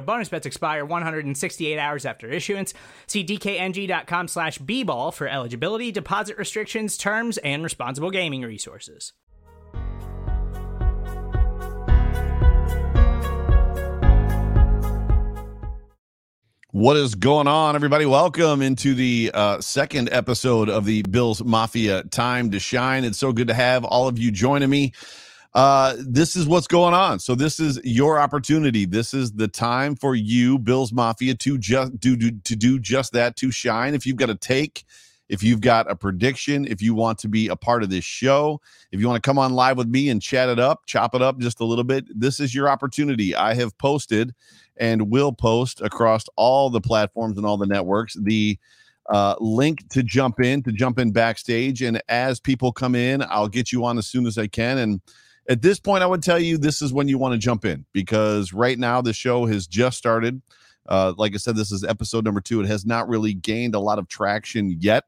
Bonus bets expire 168 hours after issuance. See dkng.com slash bball for eligibility, deposit restrictions, terms, and responsible gaming resources. What is going on, everybody? Welcome into the uh, second episode of the Bills Mafia Time to Shine. It's so good to have all of you joining me. Uh, this is what's going on. So this is your opportunity. This is the time for you, Bills Mafia, to just do, do to do just that, to shine. If you've got a take, if you've got a prediction, if you want to be a part of this show, if you want to come on live with me and chat it up, chop it up just a little bit, this is your opportunity. I have posted and will post across all the platforms and all the networks the uh, link to jump in, to jump in backstage. And as people come in, I'll get you on as soon as I can. And at this point, I would tell you this is when you want to jump in because right now the show has just started. Uh, like I said, this is episode number two. It has not really gained a lot of traction yet.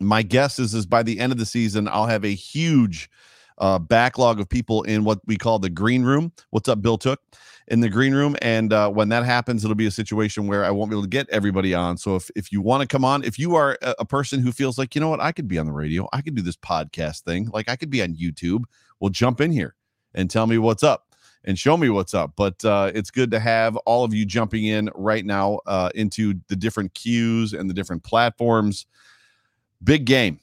My guess is, is by the end of the season, I'll have a huge uh, backlog of people in what we call the green room. What's up, Bill Took? In the green room, and uh, when that happens, it'll be a situation where I won't be able to get everybody on. So if if you want to come on, if you are a, a person who feels like you know what, I could be on the radio, I could do this podcast thing, like I could be on YouTube. Well, jump in here and tell me what's up and show me what's up. But uh, it's good to have all of you jumping in right now uh, into the different queues and the different platforms. Big game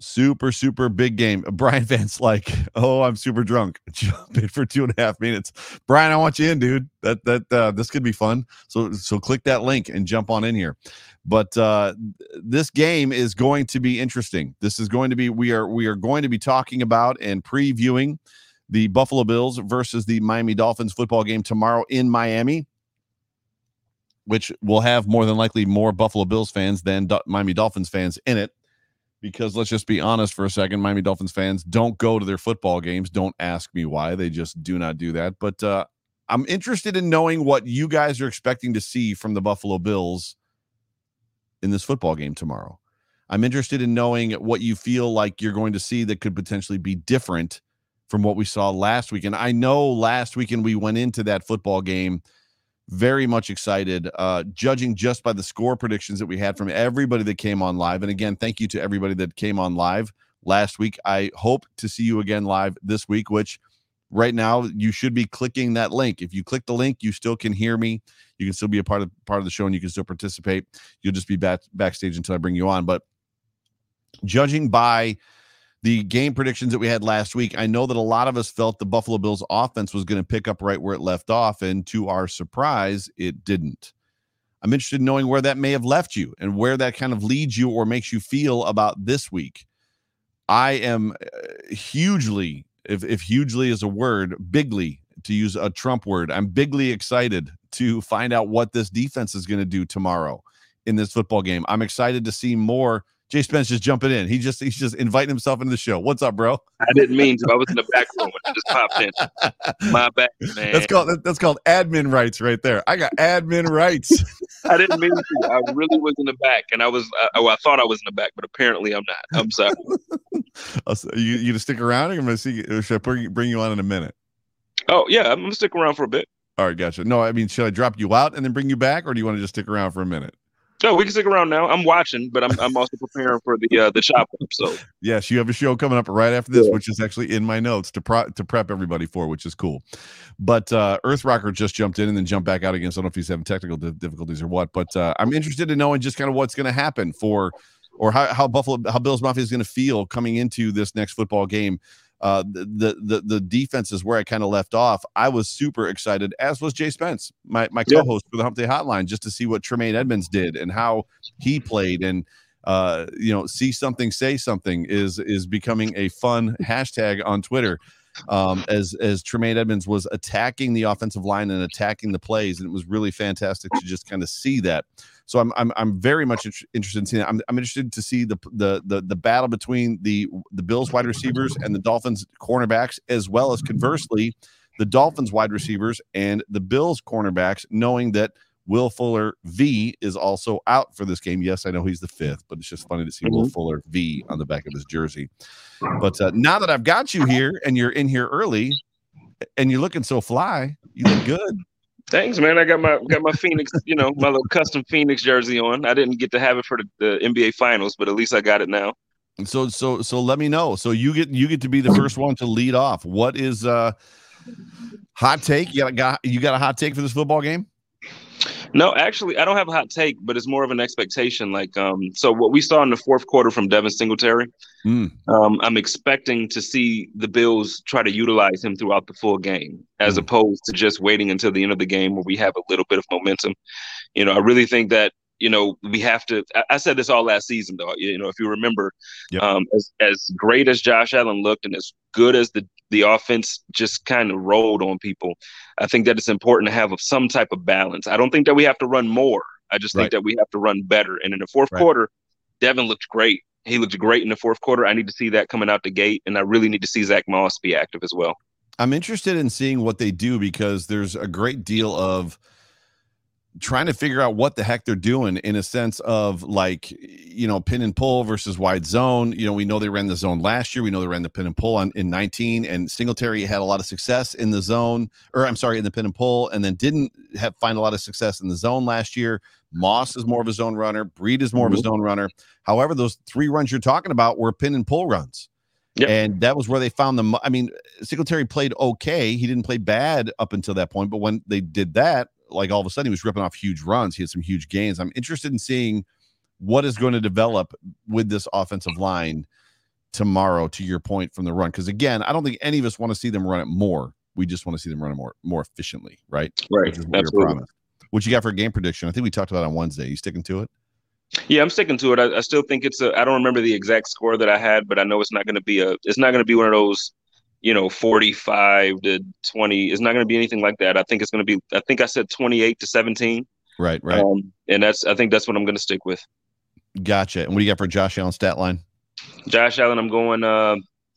super super big game. Brian vance like oh i'm super drunk. Jump in for two and a half minutes. Brian i want you in dude. That that uh, this could be fun. So so click that link and jump on in here. But uh this game is going to be interesting. This is going to be we are we are going to be talking about and previewing the buffalo bills versus the miami dolphins football game tomorrow in miami which will have more than likely more buffalo bills fans than Do- miami dolphins fans in it because let's just be honest for a second miami dolphins fans don't go to their football games. Don't ask me why. They just do not do that. But uh, i'm interested in knowing what you guys are expecting to see from the buffalo bills in this football game tomorrow. I'm interested in knowing what you feel like you're going to see that could potentially be different from what we saw last weekend i know last weekend we went into that football game very much excited uh judging just by the score predictions that we had from everybody that came on live. And again thank you to everybody that came on live last week. I hope to see you again live this week which right now you should be clicking that link. If you click the link you still can hear me. You can still be a part of part of the show and you can still participate. You'll just be back backstage until i bring you on. But judging by the game predictions that we had last week, I know that a lot of us felt the Buffalo Bills offense was going to pick up right where it left off. And to our surprise, it didn't. I'm interested in knowing where that may have left you and where that kind of leads you or makes you feel about this week. I am uh, hugely, if, if hugely is a word, bigly, to use a Trump word, I'm bigly excited to find out what this defense is going to do tomorrow in this football game. I'm excited to see more Jay Spence just jumping in. He just he's just inviting himself into the show. What's up, bro? I didn't mean to. I was in the back room I just popped in. My bad, man. That's called that's called admin rights right there. I got admin rights. I didn't mean to. I really was in the back, and I was. Uh, oh, I thought I was in the back, but apparently I'm not. I'm sorry. you you to stick around? I'm gonna see. Should I bring bring you on in a minute? Oh yeah, I'm gonna stick around for a bit. All right, gotcha. No, I mean, should I drop you out and then bring you back, or do you want to just stick around for a minute? No, we can stick around now. I'm watching, but I'm I'm also preparing for the uh, the chop up. So yes, you have a show coming up right after this, yeah. which is actually in my notes to pro- to prep everybody for, which is cool. But uh, Earth Rocker just jumped in and then jumped back out again. So I don't know if he's having technical difficulties or what, but uh, I'm interested in knowing just kind of what's going to happen for or how, how Buffalo, how Bills Mafia is going to feel coming into this next football game. Uh, the the the defense is where I kind of left off. I was super excited, as was Jay Spence, my my co-host for the Hump Day Hotline, just to see what Tremaine Edmunds did and how he played, and uh, you know, see something, say something is is becoming a fun hashtag on Twitter. Um, as as Tremaine Edmunds was attacking the offensive line and attacking the plays, and it was really fantastic to just kind of see that. So I'm I'm I'm very much interested in seeing. that. I'm I'm interested to see the the the the battle between the the Bills wide receivers and the Dolphins cornerbacks, as well as conversely, the Dolphins wide receivers and the Bills cornerbacks, knowing that Will Fuller V is also out for this game. Yes, I know he's the fifth, but it's just funny to see mm-hmm. Will Fuller V on the back of his jersey. But uh, now that I've got you here and you're in here early, and you're looking so fly, you look good. Thanks, man. I got my got my Phoenix, you know, my little custom Phoenix jersey on. I didn't get to have it for the, the NBA Finals, but at least I got it now. So so so let me know. So you get you get to be the first one to lead off. What is uh hot take? You got, got you got a hot take for this football game? No, actually, I don't have a hot take, but it's more of an expectation. Like, um, so what we saw in the fourth quarter from Devin Singletary, mm. um, I'm expecting to see the Bills try to utilize him throughout the full game, as mm. opposed to just waiting until the end of the game where we have a little bit of momentum. You know, I really think that you know, we have to. I said this all last season, though. You know, if you remember, yep. um, as as great as Josh Allen looked, and as good as the the offense just kind of rolled on people, I think that it's important to have some type of balance. I don't think that we have to run more. I just think right. that we have to run better. And in the fourth right. quarter, Devin looked great. He looked great in the fourth quarter. I need to see that coming out the gate, and I really need to see Zach Moss be active as well. I'm interested in seeing what they do because there's a great deal of trying to figure out what the heck they're doing in a sense of like you know pin and pull versus wide zone you know we know they ran the zone last year we know they ran the pin and pull on in 19 and singletary had a lot of success in the zone or i'm sorry in the pin and pull and then didn't have find a lot of success in the zone last year moss is more of a zone runner breed is more of a mm-hmm. zone runner however those three runs you're talking about were pin and pull runs Yep. And that was where they found them. I mean, Singletary played okay. He didn't play bad up until that point. But when they did that, like all of a sudden he was ripping off huge runs. He had some huge gains. I'm interested in seeing what is going to develop with this offensive line tomorrow. To your point from the run, because again, I don't think any of us want to see them run it more. We just want to see them run it more more efficiently, right? Right. Absolutely. What you got for a game prediction? I think we talked about on Wednesday. You sticking to it? Yeah, I'm sticking to it. I, I still think it's a. I don't remember the exact score that I had, but I know it's not going to be a. It's not going to be one of those you know, 45 to 20. It's not going to be anything like that. I think it's going to be, I think I said 28 to 17. Right, right. Um, and that's, I think that's what I'm going to stick with. Gotcha. And what do you got for Josh Allen stat line? Josh Allen, I'm going, uh,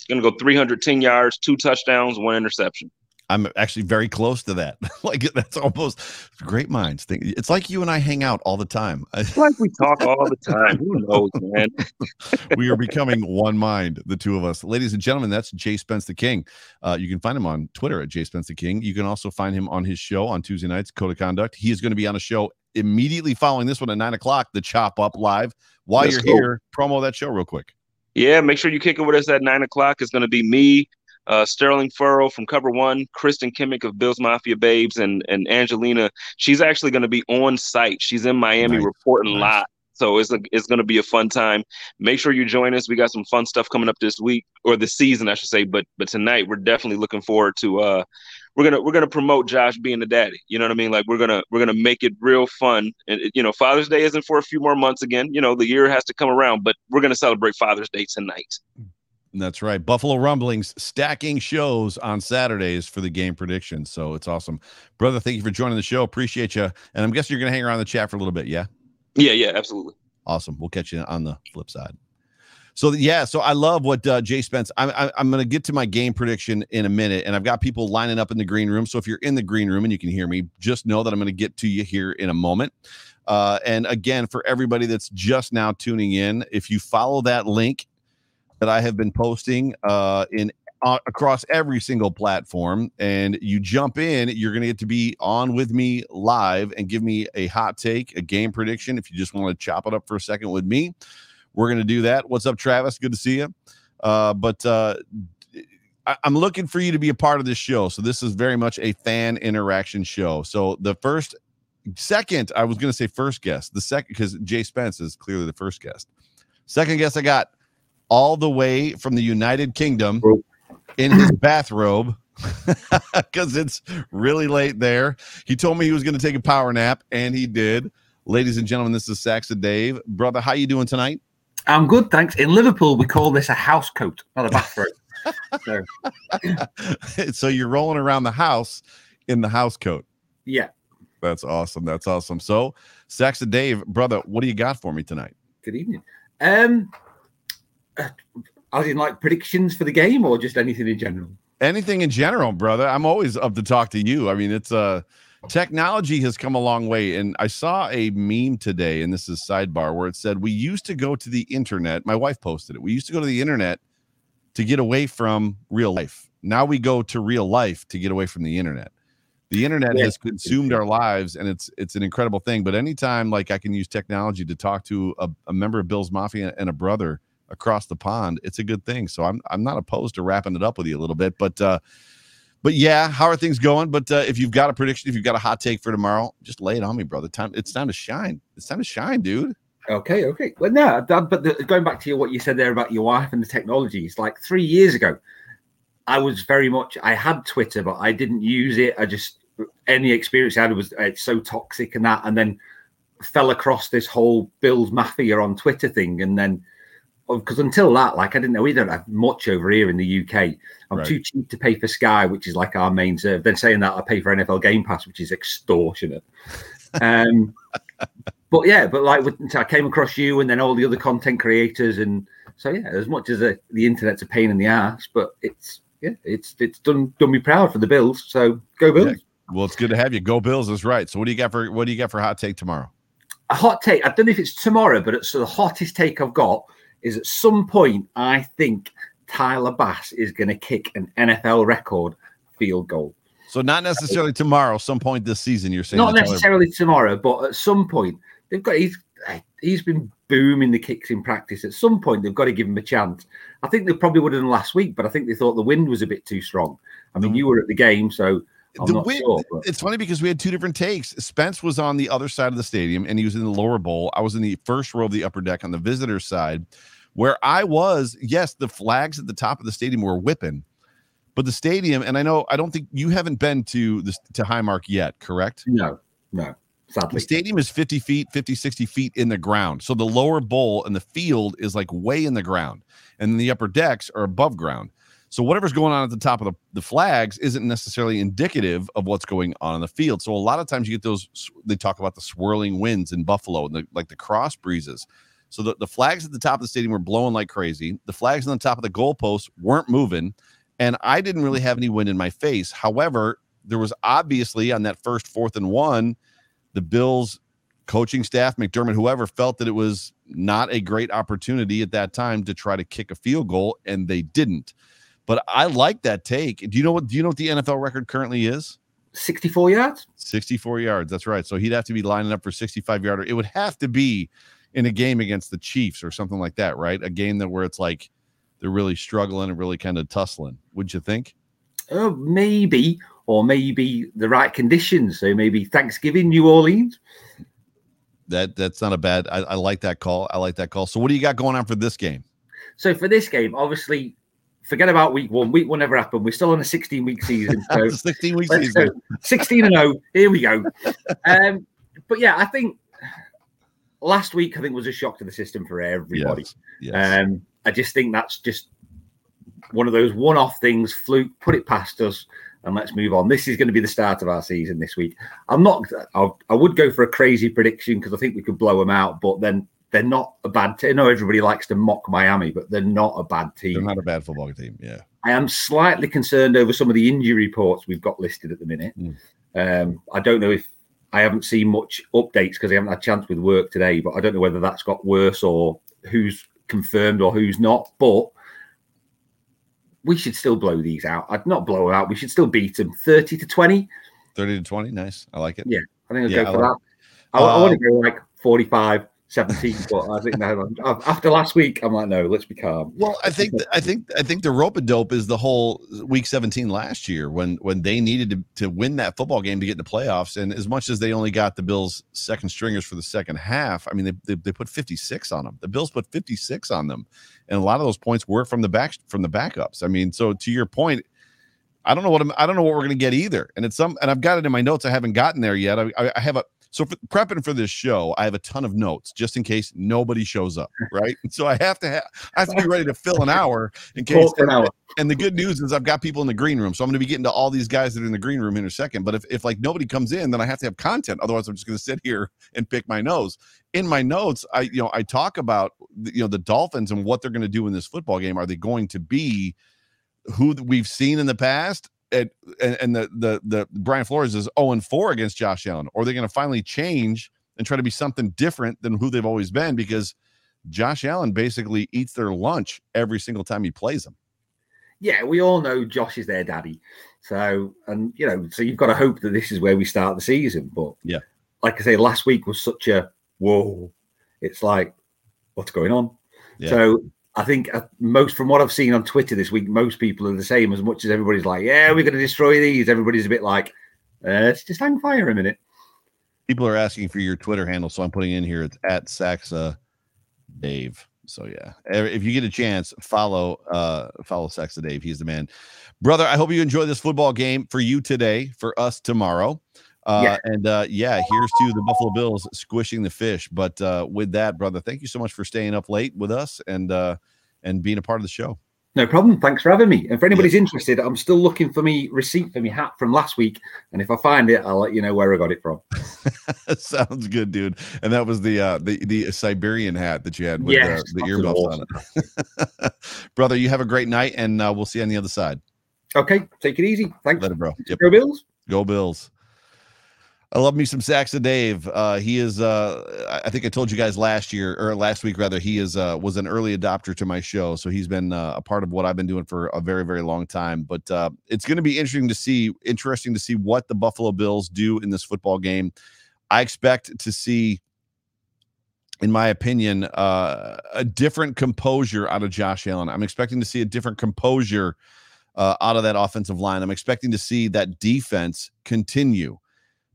going to go 310 yards, two touchdowns, one interception. I'm actually very close to that. like that's almost great minds. Thing. It's like you and I hang out all the time. It's like we talk all the time. Who knows, man? we are becoming one mind, the two of us, ladies and gentlemen. That's Jay Spence the King. Uh, you can find him on Twitter at Jay Spence the King. You can also find him on his show on Tuesday nights, Code of Conduct. He is going to be on a show immediately following this one at nine o'clock, the Chop Up Live. While Let's you're go. here, promo that show real quick. Yeah, make sure you kick it with us at nine o'clock. It's going to be me, uh, Sterling Furrow from Cover One, Kristen Kimmick of Bills Mafia Babes, and and Angelina. She's actually going to be on site. She's in Miami nice. reporting nice. live. So it's a, it's going to be a fun time. Make sure you join us. We got some fun stuff coming up this week or this season, I should say. But but tonight we're definitely looking forward to. Uh, we're gonna we're gonna promote Josh being the daddy. You know what I mean? Like we're gonna we're gonna make it real fun. And you know, Father's Day isn't for a few more months again. You know, the year has to come around, but we're gonna celebrate Father's Day tonight. That's right. Buffalo Rumblings stacking shows on Saturdays for the game predictions. So it's awesome. Brother, thank you for joining the show. Appreciate you. And I'm guessing you're going to hang around the chat for a little bit. Yeah. Yeah. Yeah. Absolutely. Awesome. We'll catch you on the flip side. So yeah, so I love what uh, Jay Spence. I'm I, I'm going to get to my game prediction in a minute, and I've got people lining up in the green room. So if you're in the green room and you can hear me, just know that I'm going to get to you here in a moment. Uh, and again, for everybody that's just now tuning in, if you follow that link that I have been posting uh, in uh, across every single platform. And you jump in, you're going to get to be on with me live and give me a hot take, a game prediction. If you just want to chop it up for a second with me, we're going to do that. What's up, Travis? Good to see you. Uh, but uh, I- I'm looking for you to be a part of this show. So this is very much a fan interaction show. So the first, second, I was going to say first guest, the second, because Jay Spence is clearly the first guest Second guest I got all the way from the United Kingdom in his bathrobe because it's really late there. He told me he was going to take a power nap, and he did. Ladies and gentlemen, this is Saxa Dave. Brother, how you doing tonight? I'm good, thanks. In Liverpool, we call this a house coat, not a bathrobe. so. so you're rolling around the house in the house coat. Yeah. That's awesome. That's awesome. So, Saxa Dave, brother, what do you got for me tonight? Good evening. Um, as in like predictions for the game or just anything in general? Anything in general, brother. I'm always up to talk to you. I mean, it's uh technology has come a long way. And I saw a meme today, and this is sidebar, where it said we used to go to the internet. My wife posted it. We used to go to the internet to get away from real life. Now we go to real life to get away from the internet. The internet yeah. has consumed our lives, and it's it's an incredible thing. But anytime like I can use technology to talk to a, a member of Bill's Mafia and a brother across the pond, it's a good thing. So I'm I'm not opposed to wrapping it up with you a little bit, but uh, but yeah, how are things going? But uh, if you've got a prediction, if you've got a hot take for tomorrow, just lay it on me, brother. Time it's time to shine. It's time to shine, dude. Okay, okay. Well, no, but the, going back to what you said there about your wife and the technology, it's like three years ago. I was very much. I had Twitter, but I didn't use it. I just any experience I had was it's so toxic and that, and then fell across this whole Bills Mafia on Twitter thing, and then because until that, like I didn't know we don't have much over here in the UK. I'm right. too cheap to pay for Sky, which is like our main serve. Then saying that I pay for NFL Game Pass, which is extortionate. Um, but yeah, but like I came across you and then all the other content creators, and so yeah, as much as the, the internet's a pain in the ass, but it's yeah, it's it's done done me proud for the Bills. So go Bills. Yeah. Well, it's good to have you. Go Bills is right. So what do you got for what do you got for hot take tomorrow? A hot take. I don't know if it's tomorrow, but it's the hottest take I've got is at some point I think Tyler Bass is going to kick an NFL record field goal. So not necessarily tomorrow, some point this season. You're saying not necessarily tomorrow, but at some point they've got he's he's been booming the kicks in practice. At some point they've got to give him a chance. I think they probably would have done last week, but I think they thought the wind was a bit too strong. I mean, mm. you were at the game, so the wind, sure, it's funny because we had two different takes. Spence was on the other side of the stadium and he was in the lower bowl. I was in the first row of the upper deck on the visitor side. Where I was, yes, the flags at the top of the stadium were whipping, but the stadium, and I know I don't think you haven't been to this to Highmark yet, correct? No, no. Sadly. The stadium is 50 feet, 50, 60 feet in the ground. So the lower bowl and the field is like way in the ground, and the upper decks are above ground. So whatever's going on at the top of the, the flags isn't necessarily indicative of what's going on in the field. So a lot of times you get those they talk about the swirling winds in Buffalo and the, like the cross breezes. So the, the flags at the top of the stadium were blowing like crazy. The flags on the top of the goalposts weren't moving. And I didn't really have any wind in my face. However, there was obviously on that first fourth and one, the Bills coaching staff, McDermott, whoever felt that it was not a great opportunity at that time to try to kick a field goal, and they didn't. But I like that take. Do you know what? Do you know what the NFL record currently is? 64 yards. 64 yards. That's right. So he'd have to be lining up for 65 yarder. It would have to be in a game against the Chiefs or something like that, right? A game that where it's like they're really struggling and really kind of tussling. Would you think? Oh, maybe, or maybe the right conditions. So maybe Thanksgiving, New Orleans. That that's not a bad. I, I like that call. I like that call. So what do you got going on for this game? So for this game, obviously forget about week one. Week one never happened. We're still on a 16 week season. So 16 week season. 16 and 0. Here we go. Um, but yeah, I think last week I think was a shock to the system for everybody. Yes. Yes. Um, I just think that's just one of those one off things. Fluke, put it past us. And let's move on. This is going to be the start of our season this week. I'm not. I'll, I would go for a crazy prediction because I think we could blow them out. But then they're not a bad team. I know everybody likes to mock Miami, but they're not a bad team. They're not a bad football team. Yeah. I am slightly concerned over some of the injury reports we've got listed at the minute. Mm. Um, I don't know if I haven't seen much updates because I haven't had a chance with work today, but I don't know whether that's got worse or who's confirmed or who's not. But we should still blow these out. I'd not blow them out. We should still beat them 30 to 20. 30 to 20. Nice. I like it. Yeah. I think I'll yeah, go for like that. I, I want to go like 45 17. But I think now after last week, I'm like, no, let's be calm. Well, I think I think I think the rope a dope is the whole week 17 last year when when they needed to, to win that football game to get into playoffs. And as much as they only got the Bills second stringers for the second half, I mean they, they, they put 56 on them. The Bills put 56 on them, and a lot of those points were from the back from the backups. I mean, so to your point, I don't know what I'm, I don't know what we're going to get either. And it's some, and I've got it in my notes. I haven't gotten there yet. I, I have a so for prepping for this show, I have a ton of notes just in case nobody shows up, right? so I have to have I have to be ready to fill an hour in case. An hour. And the good news is I've got people in the green room, so I'm going to be getting to all these guys that are in the green room in a second. But if if like nobody comes in, then I have to have content. Otherwise, I'm just going to sit here and pick my nose. In my notes, I you know I talk about you know the Dolphins and what they're going to do in this football game. Are they going to be who we've seen in the past and, and the the the Brian Flores is 0 and 4 against Josh Allen, or they're going to finally change and try to be something different than who they've always been because Josh Allen basically eats their lunch every single time he plays them. Yeah, we all know Josh is their daddy. So, and you know, so you've got to hope that this is where we start the season. But yeah, like I say, last week was such a whoa. It's like, what's going on? Yeah. So I think uh, most from what I've seen on Twitter this week, most people are the same. As much as everybody's like, "Yeah, we're going to destroy these," everybody's a bit like, uh, "Let's just hang fire a minute." People are asking for your Twitter handle, so I'm putting in here. It's at Saxa Dave. So yeah, if you get a chance, follow uh follow Saxa Dave. He's the man, brother. I hope you enjoy this football game for you today, for us tomorrow. Uh, yeah. And uh, yeah, here's to the Buffalo Bills squishing the fish. But uh, with that, brother, thank you so much for staying up late with us and uh, and being a part of the show. No problem. Thanks for having me. And for anybody's yeah. interested, I'm still looking for me receipt for me hat from last week. And if I find it, I'll let you know where I got it from. Sounds good, dude. And that was the uh the the Siberian hat that you had with yes, the, the earbuds awesome. on it. Brother, you have a great night and uh, we'll see you on the other side. Okay, take it easy. Thanks. Let it, bro. Yep. Go Bills. Go Bills. I love me some Saxa Dave. Uh, he is, uh, I think I told you guys last year or last week rather, he is uh, was an early adopter to my show, so he's been uh, a part of what I've been doing for a very very long time. But uh, it's going to be interesting to see, interesting to see what the Buffalo Bills do in this football game. I expect to see, in my opinion, uh, a different composure out of Josh Allen. I'm expecting to see a different composure out of that offensive line. I'm expecting to see that defense continue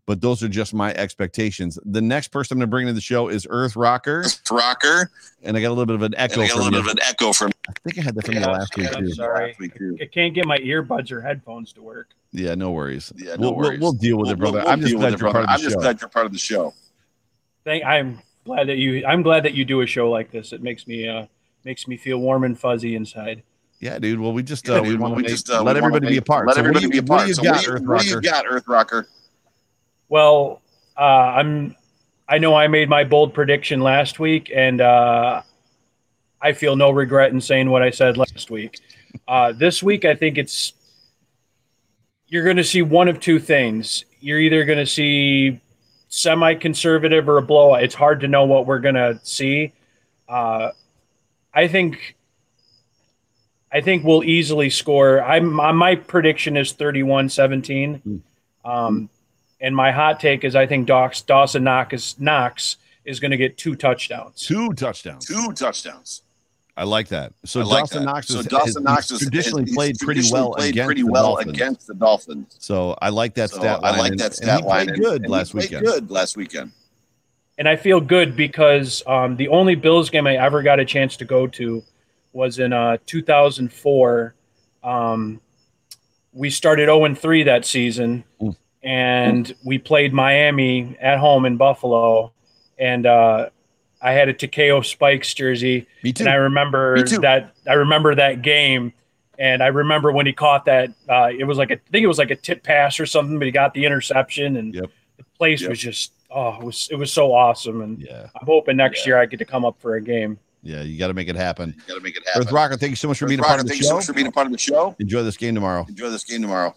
but those are just my expectations. The next person I'm going to bring to the show is Earth Rocker. Earth Rocker. And I got a little bit of an echo. And I got a little bit of an echo from. I think I had that from yeah, the last week. I'm sorry. I can't get my earbuds or headphones to work. Yeah, no worries. Yeah, no we'll, worries. We'll, we'll deal with we'll, it, brother. We'll, I'm just glad you're part of the I'm just show. glad you're part of the show. Thank. I'm glad that you. I'm glad that you do a show like this. It makes me uh makes me feel warm and fuzzy inside. Yeah, dude. Well, we just uh, yeah, we want to just uh, let everybody be a part. Let so everybody be a part. What do you got, Earth Rocker? What do you got, Earth Rocker? Well, uh, I'm. I know I made my bold prediction last week, and uh, I feel no regret in saying what I said last week. Uh, this week, I think it's you're going to see one of two things. You're either going to see semi-conservative or a blowout. It's hard to know what we're going to see. Uh, I think I think we'll easily score. I'm my prediction is 31-17. Hmm. Um, and my hot take is I think Docs, Dawson Knox, Knox is going to get two touchdowns. Two touchdowns. Two touchdowns. I like that. So like Dawson that. Knox, so Dawson Knox has, traditionally has, played pretty well played against pretty the well Dolphins. against the Dolphins. So I like that so stat line. I like that stat and, line. And good and last weekend. Good last weekend. And I feel good because um, the only Bills game I ever got a chance to go to was in uh, 2004. Um, we started 0 3 that season. Mm and we played Miami at home in Buffalo, and uh, I had a Takeo Spikes jersey, Me too. and I remember that I remember that game, and I remember when he caught that. Uh, it was like a, I think it was like a tip pass or something, but he got the interception, and yep. the place yep. was just oh, it was it was so awesome, and yeah. I'm hoping next yeah. year I get to come up for a game. Yeah, you got to make it happen. You got to make it happen. Earth Rocker, thank you so much for Earth being Rocker, a part of the thank show. You so much for being a part of the show. Enjoy this game tomorrow. Enjoy this game tomorrow.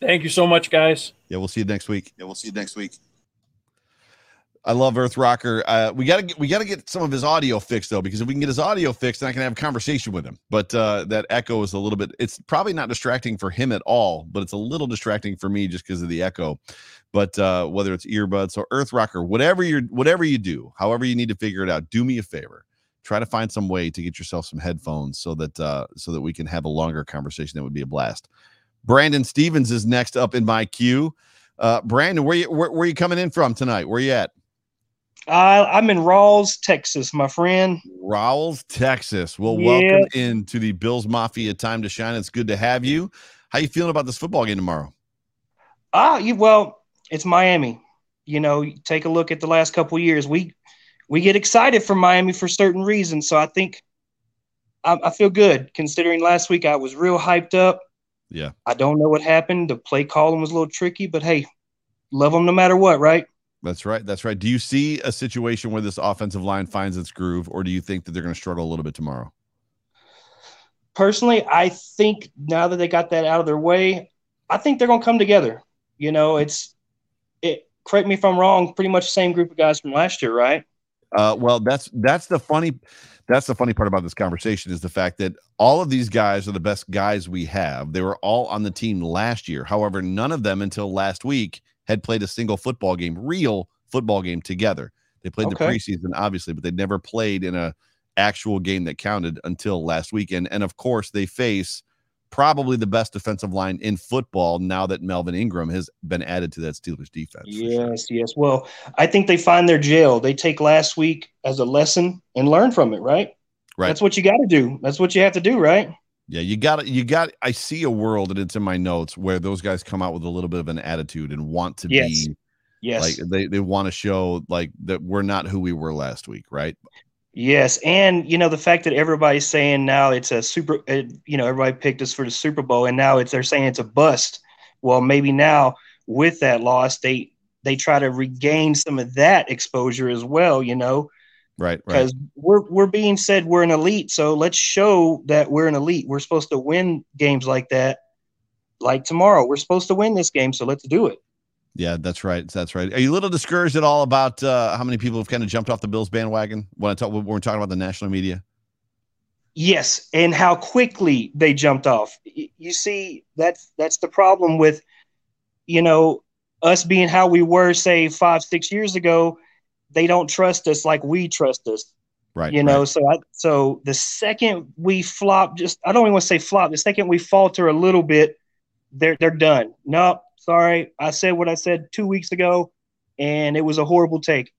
Thank you so much, guys. Yeah, we'll see you next week. Yeah, we'll see you next week. I love Earth Rocker. Uh, we gotta get we gotta get some of his audio fixed though, because if we can get his audio fixed, then I can have a conversation with him. But uh, that echo is a little bit. It's probably not distracting for him at all, but it's a little distracting for me just because of the echo. But uh, whether it's earbuds or Earth Rocker, whatever you're, whatever you do, however you need to figure it out, do me a favor. Try to find some way to get yourself some headphones so that uh, so that we can have a longer conversation. That would be a blast. Brandon Stevens is next up in my queue. Uh, Brandon, where you where, where you coming in from tonight? Where are you at? Uh, I'm in Ralls, Texas, my friend. Ralls, Texas. Well, Yeah. welcome into the Bills Mafia Time to Shine. It's good to have you. How you feeling about this football game tomorrow? Ah, you well, it's Miami. You know, take a look at the last couple years. We we get excited for Miami for certain reasons. So I think I, I feel good considering last week I was real hyped up. Yeah. I don't know what happened. The play calling was a little tricky, but hey, love them no matter what, right? That's right. That's right. Do you see a situation where this offensive line finds its groove, or do you think that they're going to struggle a little bit tomorrow? personally, I think now that they got that out of their way, I think they're going to come together. You know, it's it. Correct me if I'm wrong. Pretty much the same group of guys from last year, right? Uh, well, that's that's the funny that's the funny part about this conversation is the fact that all of these guys are the best guys we have. They were all on the team last year. However, none of them until last week had played a single football game, real football game together. They played the preseason, obviously, but they'd never played in a actual game that counted until last weekend. And of course, they face probably the best defensive line in football now that Melvin Ingram has been added to that Steelers defense. for sure. Yes, yes. Well, I think they find their jail. They take last week as a lesson and learn from it, right? Right. That's what you got to do. That's what you have to do, right? Yeah, you got it. You got. I see a world, and it's in my notes where those guys come out with a little bit of an attitude and want to Yes. be Yes. like they they want to show like that we're not who we were last week, right? Yes, and you know the fact that everybody's saying now it's a super, uh, you know, everybody picked us for the Super Bowl, and now it's they're saying it's a bust. Well, maybe now with that loss, they they try to regain some of that exposure as well, you know, Right, right. because we're we're being said we're an elite, so let's show that we're an elite. We're supposed to win games like that, like tomorrow. We're supposed to win this game, so let's do it. Yeah, that's right. That's right. Are you a little discouraged at all about uh, how many people have kind of jumped off the Bills bandwagon when I talk when we're talking about the national media? Yes, and how quickly they jumped off. You see, that's that's the problem with, you know, us being how we were, say five, six years ago. They don't trust us like we trust us. Right. You know, right. so I, so the second we flop, just I don't even want to say flop. The second we falter a little bit, they're they're done. No, sorry, I said what I said two weeks ago, and it was a horrible take.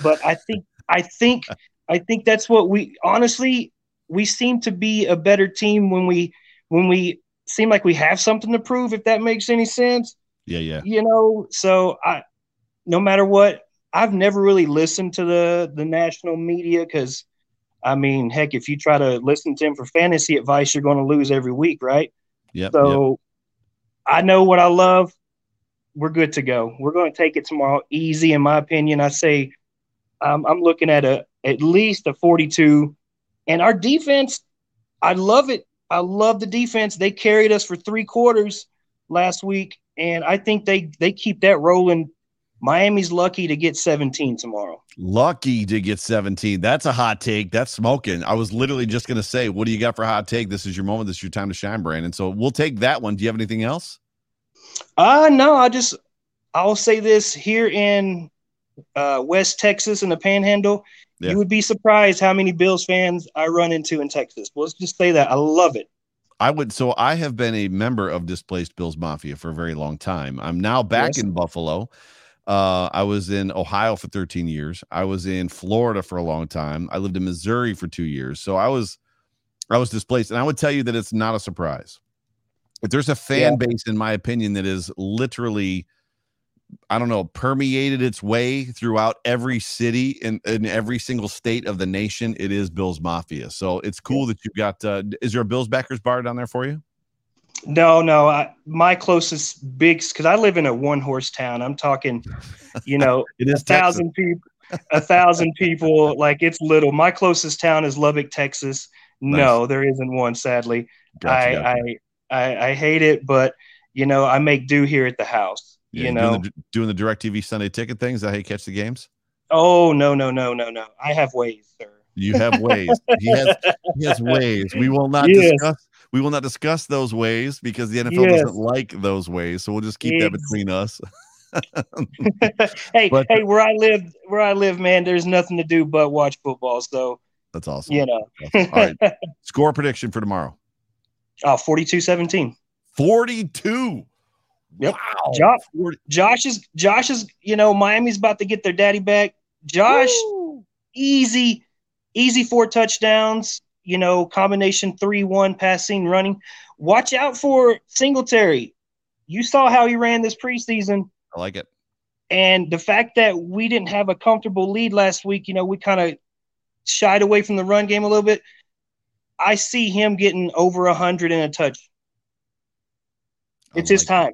But I think I think I think that's what we honestly we seem to be a better team when we when we seem like we have something to prove. If that makes any sense Yeah, yeah. you know so i no matter what i've never really listened to the the national media because i mean heck if you try to listen to him for fantasy advice you're going to lose every week right Yep. yep. so i know what i love we're good to go we're going to take it tomorrow easy in my opinion i say um, i'm looking at a at least a 42 and our defense i love it i love the defense they carried us for three quarters last week and i think they they keep that rolling miami's lucky to get 17 tomorrow Lucky to get 17. That's a hot take. That's smoking. I was literally just going to say, what do you got for a hot take? This is your moment. This is your time to shine, Brandon. So we'll take that one. Do you have anything else? Uh no i just i'll say this here in uh west texas in the panhandle Yeah. you would be surprised how many bills fans i run into in texas let's just say that i love it I would. So I have been a member of Displaced Bills Mafia for a very long time. I'm now back Yes. in Buffalo. Uh, I was in Ohio for 13 years. I was in Florida for a long time. I lived in Missouri for two years. So I was, I was displaced, and I would tell you that it's not a surprise. If there's a fan base, in my opinion, that is literally, I don't know, permeated its way throughout every city in, in every single state of the nation, it is Bills Mafia. So it's cool that you've got. Uh, is there a Bills backers bar down there for you? No, no. I, my closest big because I live in a one horse town. I'm talking, you know, It a is thousand people, a thousand people. Like it's little. My closest town is Lubbock, Texas. No, there isn't one. Sadly, Gotcha, I, gotcha. I, I, I hate it, but you know, I make do here at the house. Yeah, you know, doing the, doing the DirecTV Sunday ticket things. I you catch the games? Oh no no no no no! I have ways, sir. You have ways. he has he has ways. We will not Yes. discuss we will not discuss those ways because the NFL Yes. doesn't like those ways. So we'll just keep that between us. hey But- hey, where I live, where I live, man, there's nothing to do but watch football. So That's awesome. you know, Awesome. All right. Score prediction for tomorrow. Uh, oh, 42-17. 42. Yep. Wow. Josh, 40 Josh is Josh is you know Miami's about to get their daddy back. Josh, easy, easy four touchdowns. You know, combination three one passing running. Watch out for Singletary. You saw how he ran this preseason, I like it. and the fact that we didn't have a comfortable lead last week. You know, we kind of shied away from the run game a little bit. I see him getting over a hundred in a touch. It's his like it. time.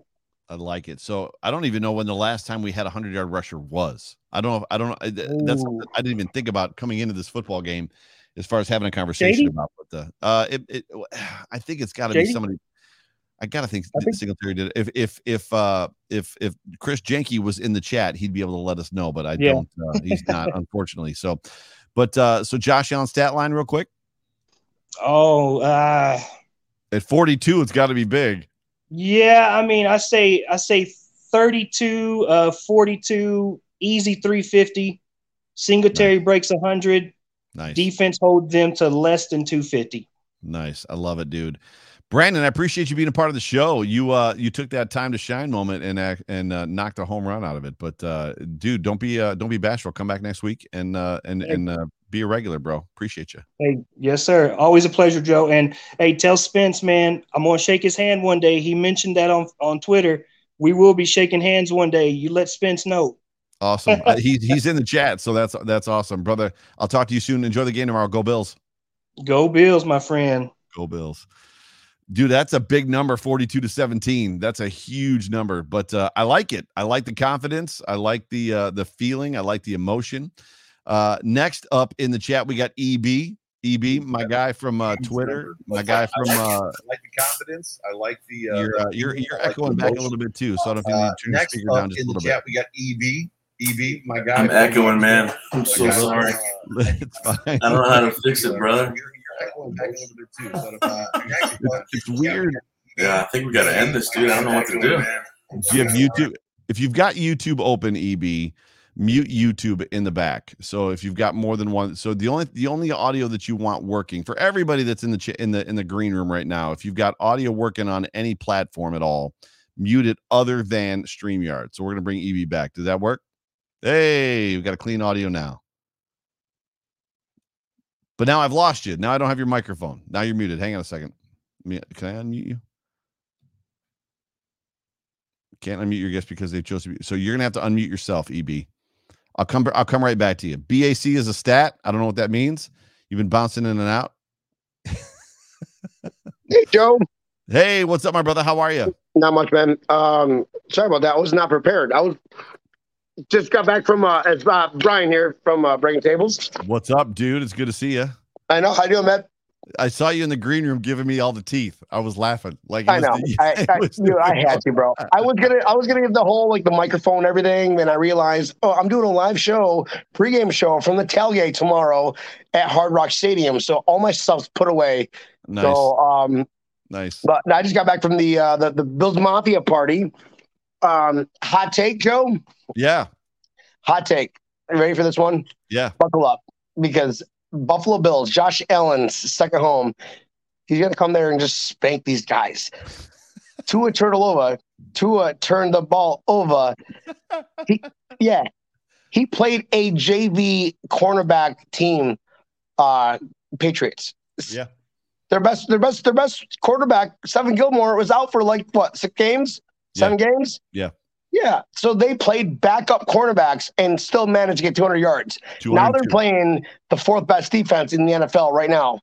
I like it. So I don't even know when the last time we had a hundred yard rusher was. I don't know. I don't know. I- That's I didn't even think about coming into this football game, as far as having a conversation JD? about. But the uh, it, it I think it's got to be somebody. I gotta think, I think- Singletary did. it. If if if uh if if Chris Jenke was in the chat, he'd be able to let us know. But I Yeah. don't. Uh, he's not, unfortunately. So, but uh so Josh Allen stat line real quick Oh, uh, at forty two, it's got to be big. Yeah, I mean, I say I say 32, uh, 42, easy 350. Singletary breaks 100. Nice. Defense holds them to less than 250. Nice. I love it, dude. Brandon, I appreciate you being a part of the show. You uh you took that time to shine moment and act and uh, knocked a home run out of it. But uh dude, don't be uh don't be bashful. Come back next week and uh and and uh, be a regular, bro. Appreciate you. Hey, yes, sir. Always a pleasure, Joe. And hey, tell Spence, man, I'm gonna shake his hand one day. He mentioned that on on Twitter. We will be shaking hands one day. You let Spence know. Awesome. Uh, he's he's in the chat, so that's that's awesome, brother. I'll talk to you soon. Enjoy the game tomorrow. Go Bills. Go Bills, my friend. Go Bills. Dude, that's a big number, 42 to 17. That's a huge number, but uh, I like it. I like the confidence. I like the uh, the feeling. I like the emotion. Uh, next up in the chat, we got EB. EB, my guy from uh, Twitter, my guy from. Uh, I like the confidence. I like the. you're uh, you're you're echoing back a little bit too, so I don't know if you need Uh, to turn your next speaker down just a in the little chat, bit. we got EB. EB, my guy. I'm echoing, man. I'm so sorry. it's fine. I don't know how to fix it, brother. You're, you're echoing back a little bit too. So, uh, next up- It's weird. Yeah, I think we got to end this, dude. I don't know what to do. Do you have YouTube? If you've got YouTube open, EB, mute YouTube in the back. So if you've got more than one, so the only the only audio that you want working for everybody that's in the ch- in the in the green room right now, if you've got audio working on any platform at all, mute it other than Streamyard. So we're gonna bring EB back. Does that work? Hey, we've got a clean audio now. But now I've lost you. Now I don't have your microphone. Now you're muted. Hang on a second. Can I unmute you? Can't unmute your guest because they chose to be. So you're gonna have to unmute yourself, EB. I'll come. I'll come right back to you. BAC is a stat. I don't know what that means. You've been bouncing in and out. Hey Joe, Hey, what's up, my brother? How are you? not much, man. Um, sorry about that. I was not prepared. I was just got back from uh, it's uh, Brian here from uh, Breaking Tables. What's up, dude? It's good to see you. I know. How you doing, man? I saw you in the green room giving me all the teeth. I was laughing. Like I know. the- I, I, dude, I had to, bro. I was gonna, I was gonna give the whole like the microphone, everything. Then I realized, oh, I'm doing a live show, pregame show from the tailgate tomorrow at Hard Rock Stadium. So all my stuff's put away. nice, So, um, nice. but I just got back from the uh, the the Bills Mafia party. Um, hot take, Joe. Yeah, Hot take. Are you ready for this one? yeah. buckle up because Buffalo Bills, Josh Allen's second home, he's gonna come there and just spank these guys. Tua Turtleova, Tua turned the ball over. He, yeah, he played a JV cornerback team, uh, Patriots. Yeah. Their best, their best, their best quarterback, Stephon Gilmore, was out for like what six games, seven games. Yeah. Yeah. So they played backup cornerbacks and still managed to get 200 yards. Now they're playing the fourth best defense in the NFL right now.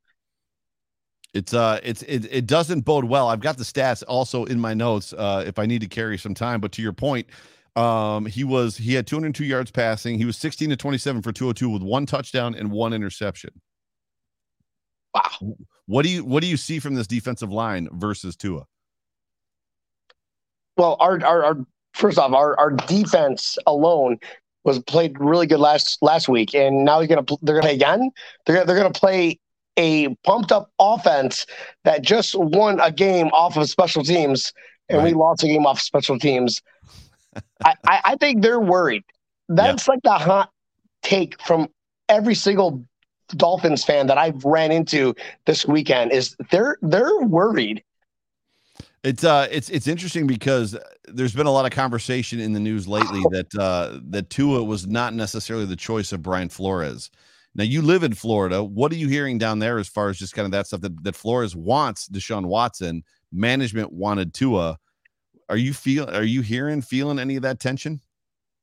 It's uh it's it, it doesn't bode well. I've got the stats also in my notes uh if I need to carry some time, but to your point, um he was he had 202 yards passing. He was 16 to 27 for 202 with one touchdown and one interception. Wow. What do you what do you see from this defensive line versus Tua? Well, our our, our first off, our, our defense alone was played really good last last week, and now he's gonna they're gonna play again. They're gonna, they're gonna play a pumped up offense that just won a game off of special teams, and we lost a game off special teams. I, I, I think they're worried. That's like the hot take from every single Dolphins fan that I've ran into this weekend is they're they're worried. It's uh it's it's interesting because there's been a lot of conversation in the news lately that uh that Tua was not necessarily the choice of Brian Flores. Now you live in Florida. What are you hearing down there as far as just kind of that stuff that, that Flores wants Deshaun Watson, management wanted Tua. Are you feel are you hearing feeling any of that tension?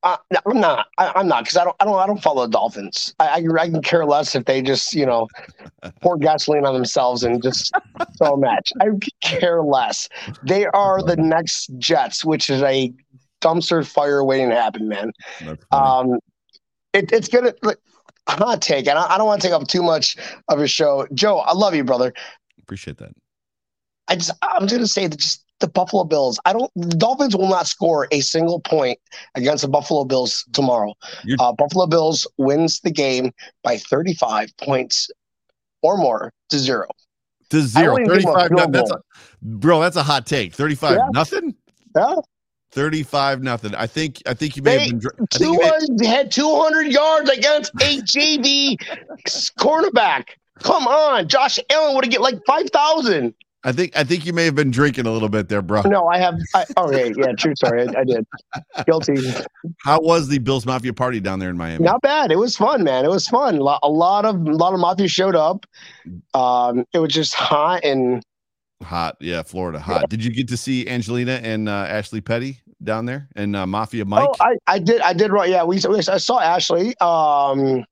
Uh, no, I'm not. I, I'm not because I don't. I don't. I don't follow the Dolphins. I, I, I can care less if they just you know pour gasoline on themselves and just throw a match. I care less. They are the next Jets, which is a dumpster fire waiting to happen, man. Um, it, it's gonna. Like, hot take, and I, I don't want to take up too much of your show, Joe. I love you, brother. Appreciate that. I just I'm just gonna say that just the Buffalo Bills. I don't the Dolphins will not score a single point against the Buffalo Bills tomorrow. Uh, Buffalo Bills wins the game by 35 points or more to zero. To zero. wouldn't give him a 35 no- that's a, bro, that's a hot take. 35 Yeah. nothing? Yeah. 35 nothing. I think I think you may have They been I think you may- had 200 yards against a JV cornerback. Come on, Josh Allen would have get like 5,000. I think I think you may have been drinking a little bit there, bro. No, I have. I, okay, yeah, true. Sorry, I, I did. Guilty. How was the Bills Mafia party down there in Miami? Not bad. It was fun, man. It was fun. Lo- A lot of a lot of mafia showed up. Um, it was just hot and Hot, yeah, Florida, hot. Did you get to see Angelina and uh, Ashley Petty down there and uh, Mafia Mike? oh, I, I did I did right. Yeah, we we- I saw Ashley. Um,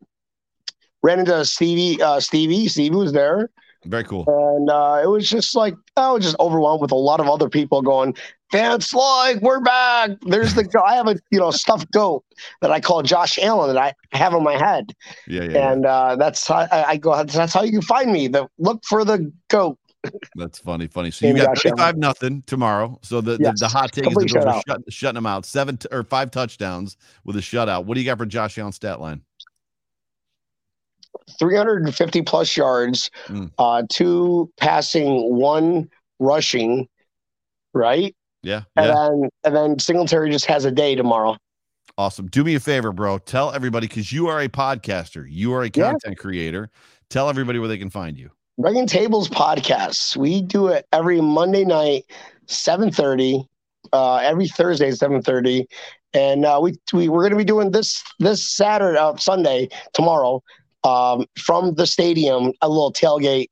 ran into Stevie. Uh, Stevie. Stevie was there, Very cool. and uh, it was just like I was just overwhelmed with a lot of other people going. Vance like we're back. There's the I have a you know stuffed goat that I call Josh Allen that I have on my head. Yeah, yeah, yeah. and uh, that's how I, I go. That's how you can find me. The look for the goat. That's funny, funny. So you got. 35 nothing tomorrow. So the, the, Yes. the hot take is the Bills shut, shutting them out. Seven t- or five touchdowns with a shutout. What do you got for Josh Allen stat line? 350 plus yards, Mm. uh, two passing, one rushing, right? Yeah, And yeah. then and then Singletary just has a day tomorrow. Awesome. Do me a favor, bro. Tell everybody because you are a podcaster, you are a Yeah. content creator. Tell everybody where they can find you. Breaking Tables podcasts. We do it every Monday night, 7:30, uh, every Thursday, 7:30. And uh, we, we we're gonna be doing this this Saturday uh, Sunday, tomorrow, um, from the stadium, a little tailgate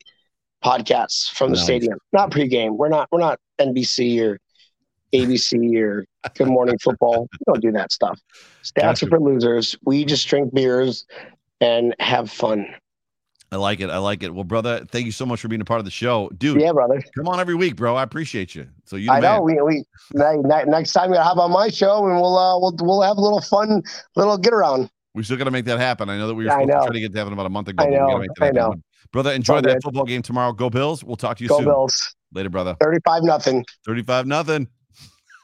podcast from the Nice. stadium. Not pregame. We're not we're not NBC or ABC or Good Morning Football. We don't do that stuff. Stats Gotcha. are for losers. We just drink beers and have fun. I like it. I like it. Well, brother, thank you so much for being a part of the show, dude. Yeah, brother. Come on every week, bro. I appreciate you. So you, I know. man. We we ne- ne- next time you hop on my show and we'll uh, we'll we'll have a little fun little get around. We still got to make that happen. I know that we were I supposed to know. try to get that happen about a month ago. I but we know, make that I happen. know. Brother, enjoy all that good. football game tomorrow. Go Bills. We'll talk to you soon. Go soon. Bills. Later, brother. Thirty five nothing. 35 nothing.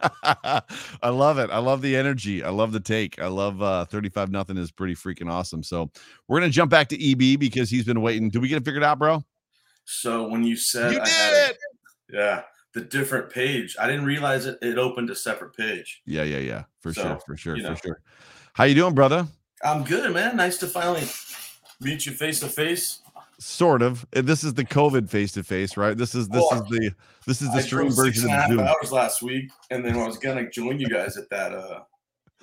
I love it. I love the energy. I love the take. I love uh 35 nothing is pretty freaking awesome. So we're gonna jump back to EB because he's been waiting. Did we get it figured out, bro? So when you said You did had it. yeah, the different page, I didn't realize it. It opened a separate page. Yeah, yeah, yeah. For So, sure, for sure, you know. for sure. How you doing, brother? I'm good, man. Nice to finally meet you face to face. Sort of. This is the COVID face to face, right? This is this Well, is the this is the I stream version of Zoom. hours last week, and then I was gonna join you guys at that uh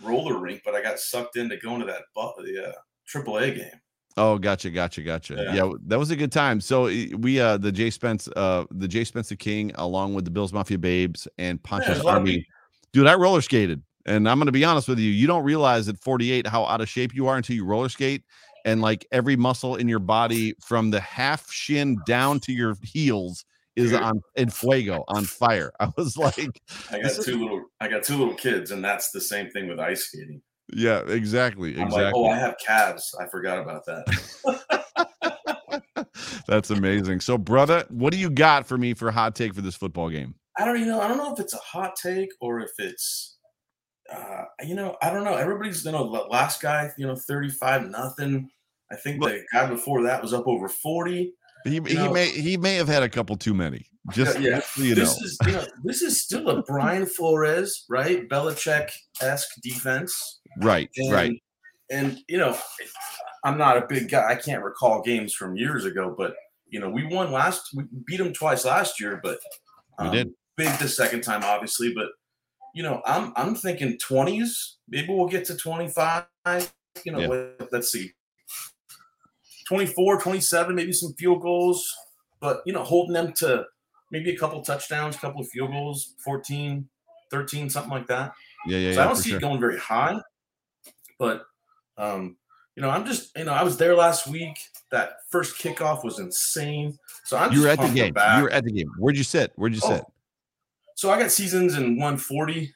roller rink, but I got sucked into going to that bu- the uh, AAA game. Oh, gotcha, gotcha, gotcha. Yeah. Yeah. that was a good time. So we uh the Jay Spence uh the Jay Spence the King along with the Bills Mafia Babes and Poncho's there's a lot of Army. Dude, I roller skated. And I'm gonna be honest with you, you don't realize at 48 how out of shape you are until you roller skate. And like every muscle in your body from the half shin down to your heels is on in fuego, on fire. I was like, I got two little I got two little kids, and that's the same thing with ice skating. yeah, exactly. I'm Exactly. like, oh, I have calves. I forgot about that. That's amazing. So, brother, what do you got for me for a hot take for this football game? I don't even know. I don't know if it's a hot take or if it's uh, you know, I don't know. Everybody's you know last guy, you know, thirty five nothing. I think the guy before that was up over forty. He, You he may he may have had a couple too many. Just, yeah, just so you know. this is you know this is still a Brian Flores, right? Belichick esque defense. right, And, right. And you know, I'm not a big guy. I can't recall games from years ago, but you know, we won last. We beat them twice last year, but We um, did. big the second time, obviously. But you know, I'm I'm thinking 20s. Maybe we'll get to 25. You know, Yeah. let- let's see. 24, 27, maybe some field goals, but you know, holding them to maybe a couple touchdowns, a couple of field goals, 14, 13, something like that. Yeah, yeah, So I don't see sure. it going very high, but um, you know, I'm just you know, I was there last week. That first kickoff was insane. So I'm You were at the game. You were at the game. Where'd you sit? Where'd you Oh, sit? So I got seasons in 140.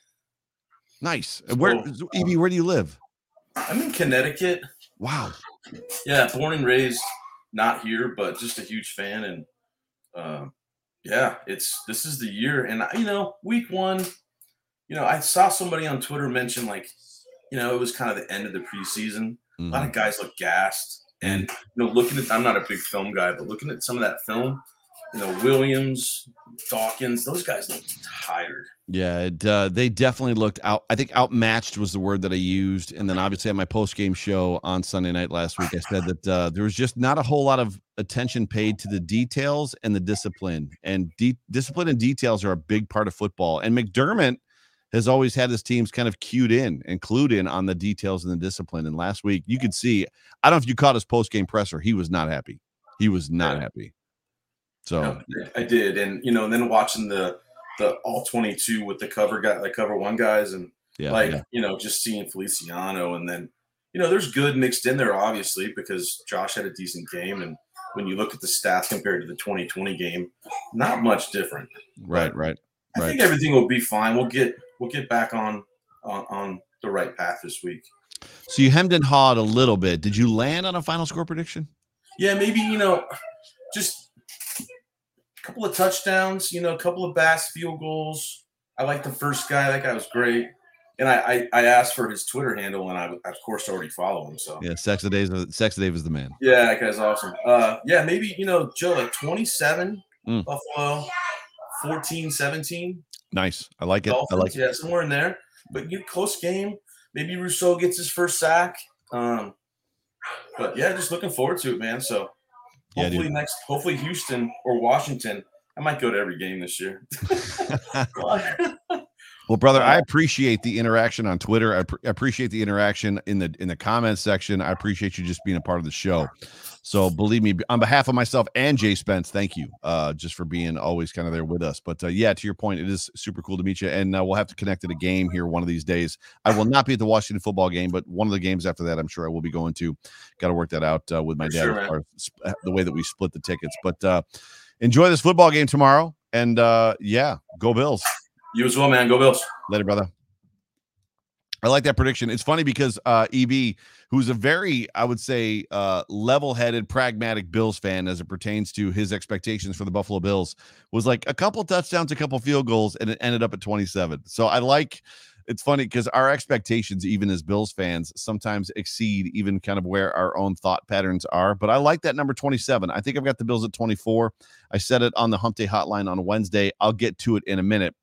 Nice. And Where, So, EB? Where do you live? I'm in Connecticut. Wow. Yeah, born and raised, not here, but just a huge fan. And uh, yeah, it's this is the year. And you know, week one, you know, I saw somebody on Twitter mention like, you know, it was kind of the end of the preseason. A lot of guys look gassed. And you know, looking at I'm not a big film guy, but looking at some of that film, you know, Williams, Dawkins, those guys looked tired. Yeah, it, uh, they definitely looked out. I think outmatched was the word that I used. And then obviously at my post game show on Sunday night last week, I said that uh, there was just not a whole lot of attention paid to the details and the discipline. And de- discipline and details are a big part of football. And McDermott has always had his teams kind of cued in and clued in on the details and the discipline. And last week, you could see, I don't know if you caught his post game presser. He was not happy. He was not Yeah. happy. So, I did, and you know, and then watching the the all twenty two with the cover guy, like cover one guys, and yeah. like yeah. you know, just seeing Feliciano, and then you know, there's good mixed in there, obviously, because Josh had a decent game, and when you look at the stats compared to the 2020 game, not much different. Right, right, I think everything will be fine. We'll get we'll get back on on, on the right path this week. So you hemmed and hawed a little bit. Did you land on a final score prediction? Yeah, maybe you know, just a couple of touchdowns. You know, a couple of Bass field goals. I like the first guy. That guy was great. And I, I, I asked for his Twitter handle, and I, of course, already follow him. So Yeah, Sex of Days. Saxa Dave is the man. yeah, that guy's awesome. Uh, yeah, maybe you know, Joe, like 27 Mm. Buffalo, 14, 17 Nice. I like it. I Dolphins. like it. yeah, somewhere in there. But you close game. Maybe Rousseau gets his first sack. Um, but yeah, just looking forward to it, man. So Yeah, hopefully dude. next, hopefully Houston or Washington. I might go to every game this year. Well, brother, I appreciate the interaction on Twitter. I pr- appreciate the interaction in the in the comments section. I appreciate you just being a part of the show. So believe me, on behalf of myself and Jay Spence, thank you uh, just for being always kind of there with us. But uh, yeah, to your point, it is super cool to meet you, and uh, we'll have to connect at a game here one of these days. I will not be at the Washington football game, but one of the games after that, I'm sure I will be going to. Got to work that out uh, with my For dad sure, as man. far as sp- uh, the way that we split the tickets. But uh, enjoy this football game tomorrow, and uh, yeah, go Bills. You as well, man. Go Bills. Later, brother. I like that prediction. It's funny because uh EB, who's a very, I would say, uh level-headed, pragmatic Bills fan as it pertains to his expectations for the Buffalo Bills, was like a couple touchdowns, a couple field goals, and it ended up at 27. So I like it's funny because our expectations, even as Bills fans, sometimes exceed even kind of where our own thought patterns are. But I like that number 27. I think I've got the Bills at 24. I said it on the Hump Day hotline on Wednesday. I'll get to it in a minute.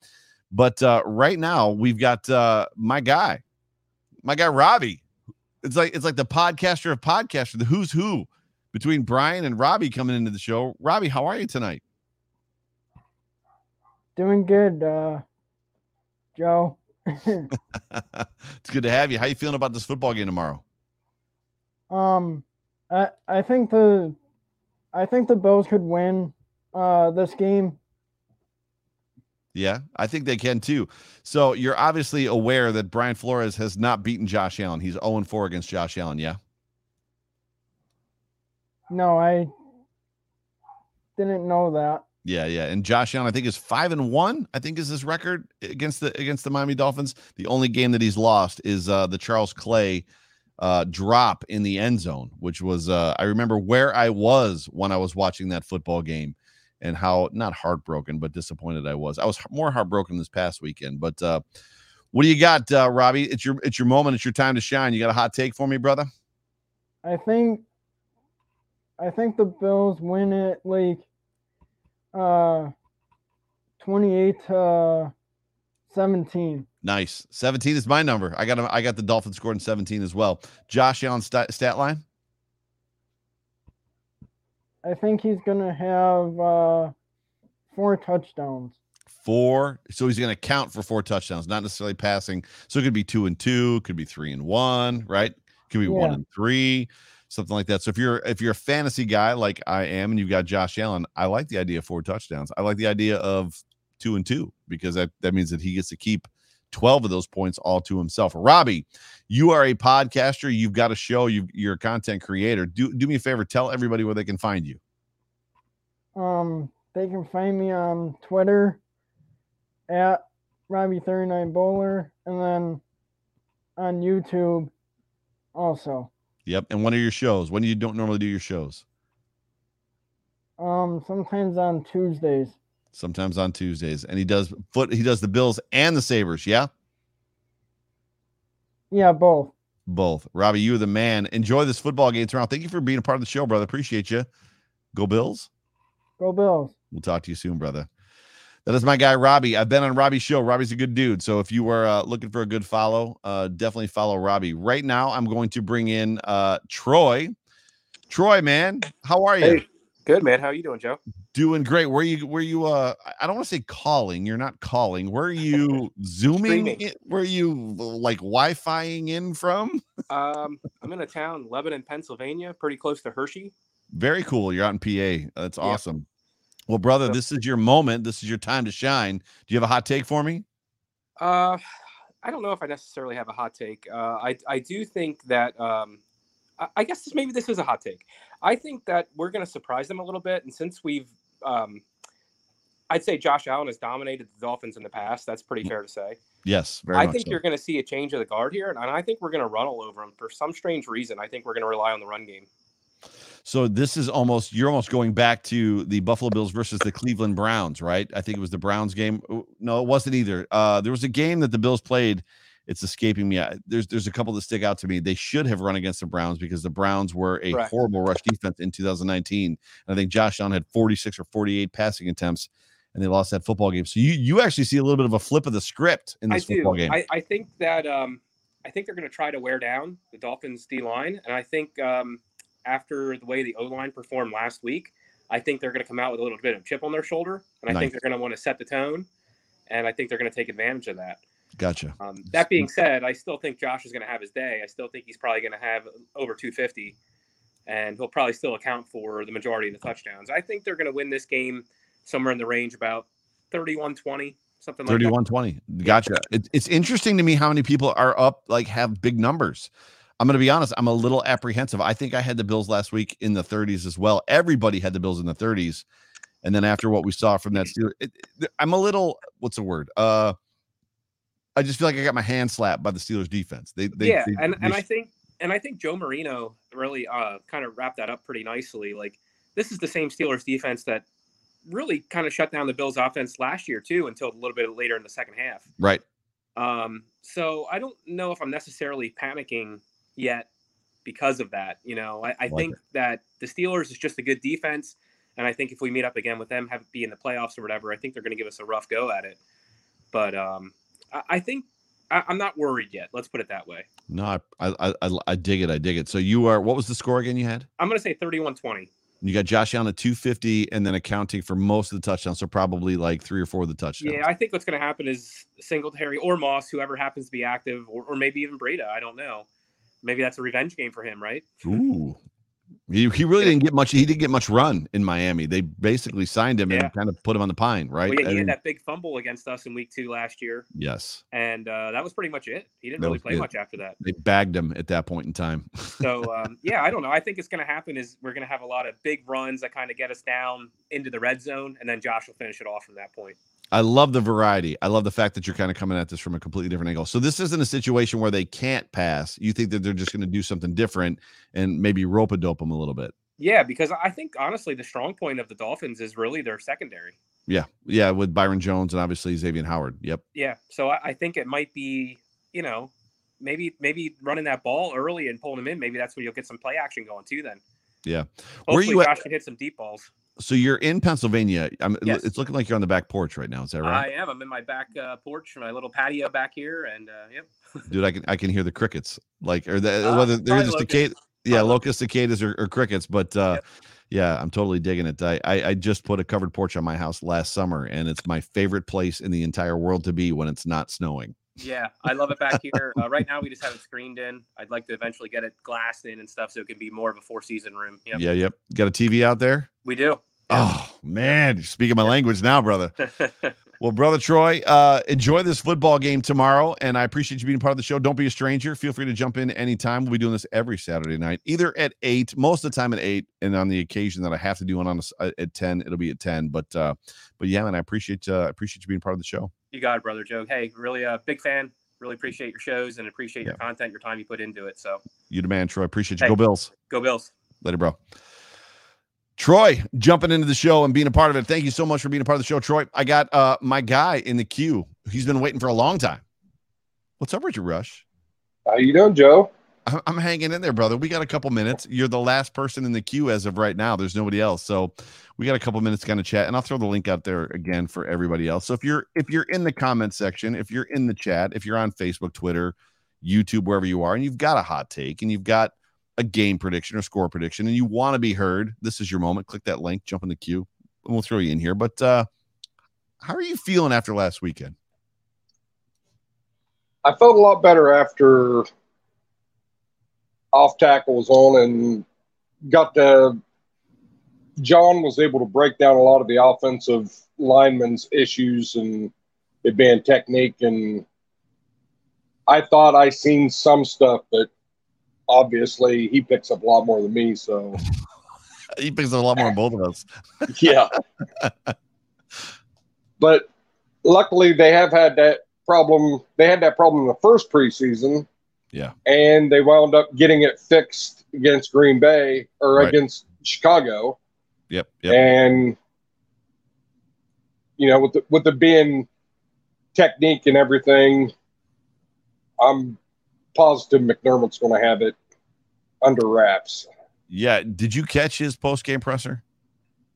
But uh, right now we've got uh, my guy, my guy Robbie. It's like it's like the podcaster of podcasters, the who's who between Brian and Robbie coming into the show. Robbie, how are you tonight? Doing good, uh, Joe. it's good to have you. How you feeling about this football game tomorrow? um, I I think the I think the Bills could win uh this game. Yeah, I think they can too. So you're obviously aware that Brian Flores has not beaten Josh Allen. He's 0 4 against Josh Allen. Yeah. No, I didn't know that. Yeah, yeah. And Josh Allen, I think, is five and one. I think is his record against the against the Miami Dolphins. The only game that he's lost is uh the Charles Clay uh drop in the end zone, which was uh I remember where I was when I was watching that football game and how not heartbroken but disappointed I was. I was more heartbroken this past weekend, but uh What do you got, uh, Robbie? It's your it's your moment. It's your time to shine. You got a hot take for me, brother? I think I think the Bills win it like uh 28 to 17. Nice. 17 is my number. I got I got the Dolphins scored in 17 as well. Josh Allen stat, stat line? I think he's going to have uh four touchdowns. Four. So he's going to count for four touchdowns, not necessarily passing. So it could be 2 and 2, could be 3 and 1, right? Could be Yeah. 1 and 3, something like that. So if you're if you're a fantasy guy like I am and you've got Josh Allen, I like the idea of four touchdowns. I like the idea of 2 and 2 because that that means that he gets to keep 12 of those points all to himself. Robbie, you are a podcaster. You've got a show. You, you're a content creator. Do, do me a favor. Tell everybody where they can find you. Um they can find me on Twitter at Robbie39 Bowler and then on YouTube also. Yep. And when are your shows? When do you don't normally do your shows? Um sometimes on Tuesdays. Sometimes on Tuesdays. And he does foot. He does the Bills and the Sabres. Yeah. Yeah, both. Both. Robbie, you are the man. Enjoy this football game tomorrow. Thank you for being a part of the show, brother. Appreciate you. Go Bills. Go Bills. We'll talk to you soon, brother. That is my guy, Robbie. I've been on Robbie's show. Robbie's a good dude. So if you were uh, looking for a good follow, uh, definitely follow Robbie. Right now, I'm going to bring in uh, Troy. Troy, man, how are you? Hey, good man. How you doing, Joe? Doing great. Where you? Where you? Uh, I don't want to say calling. You're not calling. Where are you zooming? In- Where are you like Wi-Fiing in from? Um, I'm in a town, Lebanon, Pennsylvania, pretty close to Hershey. Very cool. You're out in PA. That's awesome. Well, brother, this is your moment. This is your time to shine. Do you have a hot take for me? Uh, I don't know if I necessarily have a hot take. Uh, I I do think that um, I, I guess this, maybe this is a hot take. I think that we're going to surprise them a little bit, and since we've um, I'd say Josh Allen has dominated the Dolphins in the past. That's pretty fair to say. Yes, very I think so. you're going to see a change of the guard here, and I think we're going to run all over them for some strange reason. I think we're going to rely on the run game. So this is almost you're almost going back to the Buffalo Bills versus the Cleveland Browns, right? I think it was the Browns game. No, it wasn't either. Uh, there was a game that the Bills played. It's escaping me. I- There's there's a couple that stick out to me. They should have run against the Browns because the Browns were a Correct. horrible rush defense in 2019. And I think Josh Allen had 46 or 48 passing attempts, and they lost that football game. So you you actually see a little bit of a flip of the script in I this do. football game. I, I think that um, I think they're going to try to wear down the Dolphins D line, and I think um, after the way the O line performed last week, I think they're going to come out with a little bit of chip on their shoulder, and I Nice. think they're going to want to set the tone, and I think they're going to take advantage of that. Gotcha. Um, that being said, I still think Josh is going to have his day. I still think he's probably going to have over 250, and he'll probably still account for the majority of the touchdowns. I think they're going to win this game somewhere in the range about 31 20, something like that. 31 20. Gotcha. It, it's interesting to me how many people are up, like have big numbers. I'm going to be honest, I'm a little apprehensive. I think I had the Bills last week in the 30s as well. Everybody had the Bills in the 30s. And then after what we saw from that Steelers, it, it- I'm a little, what's the word? Uh, I just feel like I got my hand slapped by the Steelers defense. They, they yeah, they- and, they and I think and I think Joe Marino really uh, kind of wrapped that up pretty nicely. Like this is the same Steelers defense that really kind of shut down the Bills offense last year too until a little bit later in the second half. right. Um, so I don't know if I'm necessarily panicking yet because of that. You know, I, I Like think that the Steelers is just a good defense, and I think if we meet up again with them, have it be in the playoffs or whatever, I think they're going to give us a rough go at it. But um, I, think I, I'm not worried yet. Let's put it that way. No, I, I, I, I dig it. I dig it. So you are, what was the score again you had? I'm going to say 31-20. You got Josh Allen at 250 and then accounting for most of the touchdowns. So probably like three or four of the touchdowns. Yeah, I think what's going to happen is Singletary or Moss, whoever happens to be active, or, or maybe even Breida. I don't know. Maybe that's a revenge game for him, right? Ooh. He, he really didn't get much. He didn't get much run in Miami. They basically signed him Yeah. and kind of put him on the pine, right? Well, yeah, he mean, had that big fumble against us in week two last year, yes. and uh, that was pretty much it. He didn't That really play it. much after that. They bagged him at that point in time. So um, yeah, I don't know. I think it's going to happen is we're going to have a lot of big runs that kind of get us down into the red zone, and then Josh will finish it off from that point. I love the variety. I love the fact that you're kind of coming at this from a completely different angle. So this isn't a situation where they can't pass. You think that they're just going to do something different and maybe rope a dope them a little bit. Yeah, because I think honestly, the strong point of the Dolphins is really their secondary. Yeah, yeah, with Byron Jones and obviously Xavier Howard. Yep. Yeah, so I, I think it might be, you know, maybe maybe running that ball early and pulling him in. Maybe that's where you'll get some play action going too. Then Yeah. hopefully Where you Josh at? can hit some deep balls. So you're in Pennsylvania. I'm, Yes. It's looking like you're on the back porch right now. Is that right, I am. I'm in my back uh, porch, my little patio back here, and uh, yep. dude? I can I can hear the crickets. Like, or the Uh, whether they're locusts. cicada, yeah, locust cicadas or, or crickets. But uh, yeah, I'm totally digging it. I, I I just put a covered porch on my house last summer, and it's my favorite place in the entire world to be when it's not snowing. Yeah, I love it back here. Uh, right now, we just have it screened in. I'd like to eventually get it glassed in and stuff, so it can be more of a four season room. Yep. Yeah, yep. Got a TV out there? we do. Oh man, you're speaking my language now, brother. Well, brother Troy, uh, enjoy this football game tomorrow, and I appreciate you being part of the show. Don't be a stranger. Feel free to jump in anytime. We'll be doing this every Saturday night, either at eight, most of the time at eight, and on the occasion that I have to do one on a uh, at ten, it'll be at ten. But uh, but yeah, man, I appreciate uh, appreciate you being part of the show. You got it, brother Joe. Hey, really a big fan. Really appreciate your shows and appreciate your content, your time you put into it. So You the man, Troy. Appreciate you. Hey. Go Bills. go Bills. Later, bro. Troy jumping into the show and being a part of it. Thank you so much for being a part of the show, Troy. I got uh my guy in the queue. He's been waiting for a long time. What's up, Richard Rush? How you doing, Joe? I'm hanging in there, brother. We got a couple minutes. You're the last person in the queue as of right now. There's nobody else, so we got a couple minutes to kind of chat, and I'll throw the link out there again for everybody else. So if you're if you're in the comment section, if you're in the chat, if you're on Facebook, Twitter, YouTube, wherever you are, and you've got a hot take and you've got a game prediction or score prediction, and you want to be heard, this is your moment. Click that link, jump in the queue, and we'll throw you in here. But uh how are you feeling after last weekend? I felt a lot better after off tackle was on and got the John was able to break down a lot of the offensive linemen's issues and it being technique and I thought I seen some stuff, but obviously he picks up a lot more than me. So He picks up a lot more than both of us. yeah. but luckily they have had that problem. They had that problem in the first preseason, Yeah. and they wound up getting it fixed against Green Bay or Right. against Chicago. Yep. Yep. And you know, with the, with the being technique and everything, I'm positive McDermott's going to have it under wraps. Yeah. Did you catch his post game presser?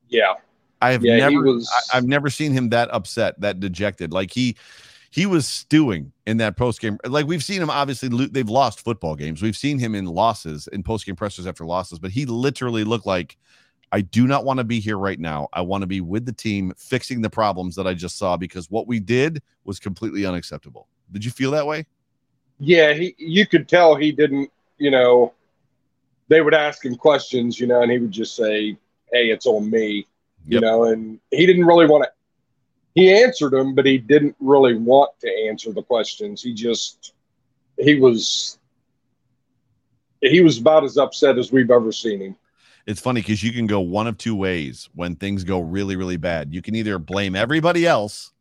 Yeah. I have Yeah, never was- I, have never seen him that upset, that dejected. Like he he was stewing in that post game. Like we've seen him obviously lo- they've lost football games. We've seen him in losses in post game pressers after losses, but he literally looked like I do not want to be here right now. I want to be with the team fixing the problems that I just saw because what we did was completely unacceptable. Did you feel that way? Yeah, he you could tell he didn't, you know, they would ask him questions, you know, and he would just say, Hey, it's on me. You know, and he didn't really want to he answered them, but he didn't really want to answer the questions. He just he was he was about as upset as we've ever seen him. It's funny because you can go one of two ways when things go really, really bad. You can either blame everybody else,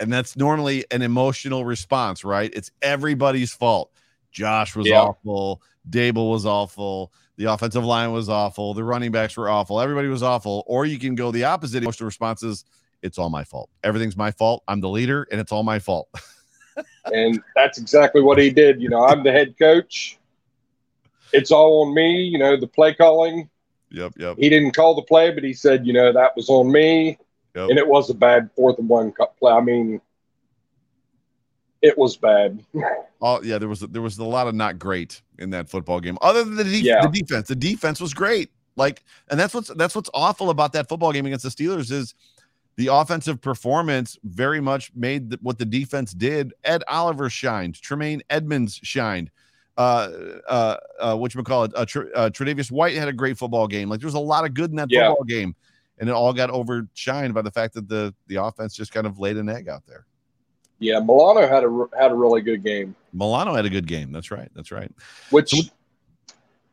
and that's normally an emotional response, right? It's everybody's fault. Josh was Yeah. awful. Daboll was awful. The offensive line was awful. The running backs were awful. Everybody was awful. Or you can go the opposite emotional responses. it's all my fault. Everything's my fault. I'm the leader, and it's all my fault. and that's exactly what he did. You know, I'm the head coach. It's all on me. You know, the play calling. Yep, yep. He didn't call the play, but he said, you know, that was on me, Yep. and it was a bad fourth and one cut play. I mean, it was bad. Oh yeah, there was there was a lot of not great in that football game. Other than the, de- Yeah. the defense, the defense was great. Like, and that's what's that's what's awful about that football game against the Steelers is the offensive performance very much made the, what the defense did. Ed Oliver shined. Tremaine Edmunds shined. Uh, uh, uh, what you call it? Uh, Tr- uh, Tre'Davious White had a great football game. Like, there was a lot of good in that Yeah. football game, and it all got overshined by the fact that the the offense just kind of laid an egg out there. Yeah, Milano had a had a really good game, Milano had a good game. That's right. That's right. which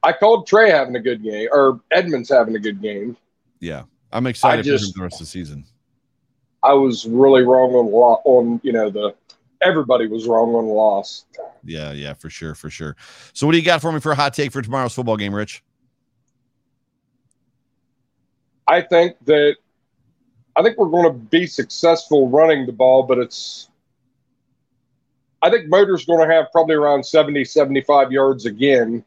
I called Trey having a good game or Edmunds having a good game. Yeah, I'm excited just- for him the rest of the season. I was really wrong on lo- on you know the everybody was wrong on loss. Yeah, yeah, for sure, for sure. So, what do you got for me for a hot take for tomorrow's football game, Rich? I think that I think we're going to be successful running the ball, but it's. I think Motor's going to have probably around 70, 75 yards again.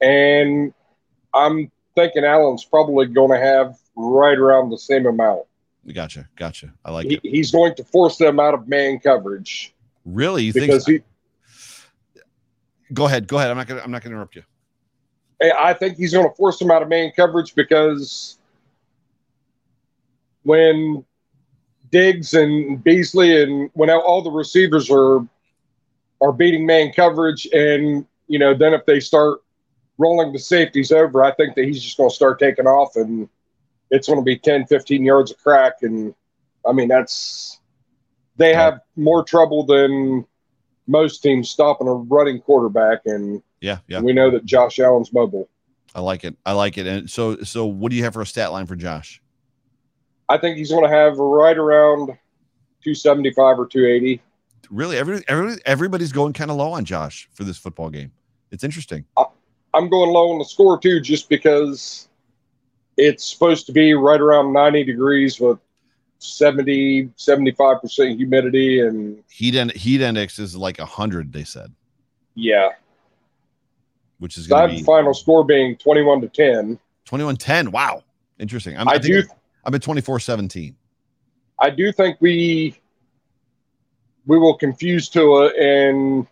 And I'm thinking Allen's probably going to have right around the same amount. Gotcha. Gotcha. I like He, it. he's going to force them out of man coverage Really? You think? because he, Go ahead. Go ahead. I'm not gonna. I'm not gonna interrupt you. I think he's going to force them out of man coverage because when Diggs and Beasley and when all the receivers are are beating man coverage, and you know, then if they start rolling the safeties over, I think that he's just going to start taking off, and it's going to be 10, 15 yards of crack, and I mean that's they have more trouble than most teams stopping a running quarterback, and Yeah. Yeah. we know that Josh Allen's mobile. I like it. I like it. And so, so what do you have for a stat line for Josh? I think he's going to have right around 275 or 280. Really, every, every everybody's going kind of low on Josh for this football game. It's interesting. I'm going low on the score too, just because it's supposed to be right around 90 degrees with 70, 75% humidity. And Heat and heat index is like hundred. They said, yeah, which is going to be final score being 21 to 10. 21-10. Wow, interesting. I'm, I I, think I'm at 24-17. I do think we we will confuse Tua and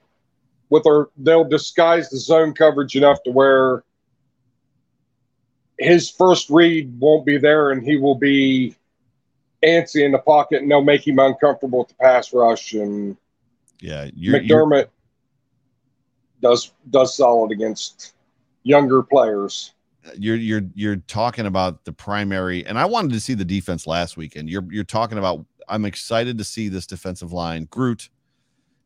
with our they'll disguise the zone coverage enough to where his first read won't be there and he will be antsy in the pocket and they'll make him uncomfortable with the pass rush and Yeah, you're, you're McDermott does does solid against younger players. You're you're you're talking about the primary, and I wanted to see the defense last weekend. You're you're talking about. I'm excited to see this defensive line, Groot,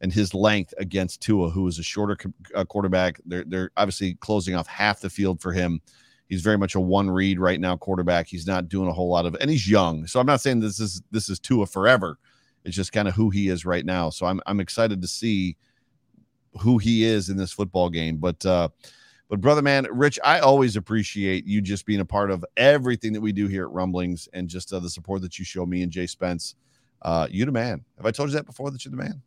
and his length against Tua, who is a shorter uh, quarterback. They're they're obviously closing off half the field for him. He's very much a one read right now quarterback. He's not doing a whole lot of, and he's young. So I'm not saying this is this is Tua forever. It's just kind of who he is right now. So I'm I'm excited to see who he is in this football game. But uh but brother man, Rich, I always appreciate you just being a part of everything that we do here at Rumblings and just uh, the support that you show me and Jay Spence. Uh, you the man. Have I told you that before that you're the man?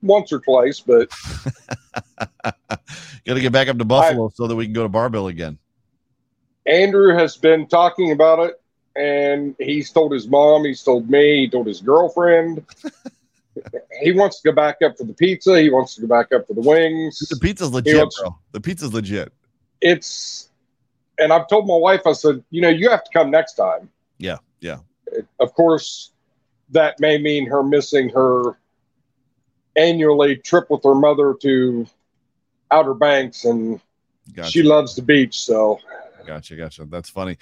Once or twice, but Got to get back up to Buffalo so that we can go to Barbell again. Andrew has been talking about it, and he's told his mom, he's told me, he told his girlfriend. he wants to go back up for the pizza. He wants to go back up for the wings. The pizza's legit, wants- bro. The pizza's legit. It's, and I've told my wife, I said, you know, you have to come next time. Yeah, yeah. Of course, that may mean her missing her annually trip with her mother to Outer Banks, and Gotcha. she loves the beach. So Gotcha, gotcha. That's funny.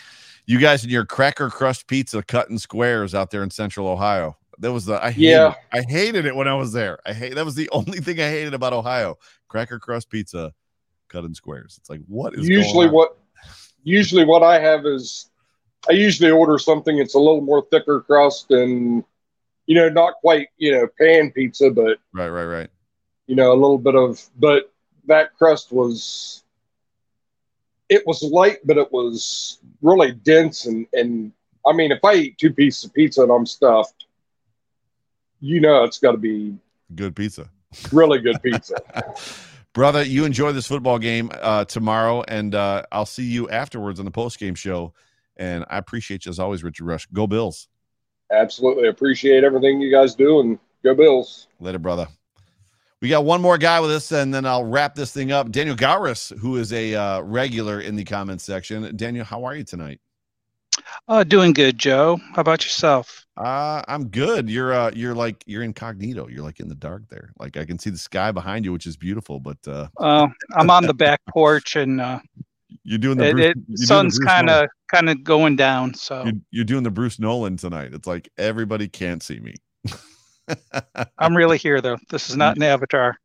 You guys and your cracker crust pizza cut in squares out there in Central Ohio. That was the I hated, Yeah. I hated it when I was there. I hate that was the only thing I hated about Ohio. Cracker crust pizza cut in squares. It's like what is going usually what usually what I have is I usually order something that's a little more thicker crust and you know not quite you know pan pizza but Right, right, right. you know a little bit of but that crust was it was light but it was really dense and and I mean if I eat two pieces of pizza and I'm stuffed you know it's got to be Good pizza. really good pizza Brother, you enjoy this football game uh, tomorrow, and uh, I'll see you afterwards on the post game show. And I appreciate you as always, Richard Rush. Go Bills. absolutely appreciate everything you guys do and go Bills Later, brother. We got one more guy with us, and then I'll wrap this thing up. Daniel Gowris, who is a uh, regular in the comments section. Daniel, how are you tonight? Uh, doing good, Joe. How about yourself? Uh, I'm good. You're uh, you're like you're incognito. You're like in the dark there. Like I can see the sky behind you, which is beautiful. But uh, Uh, I'm on the back porch, and uh, you're doing the it, Bruce, it, sun's kind of kind of going down. So You're, you're doing the Bruce Nolan tonight. It's like everybody can't see me. I'm really here, though. This is not an avatar.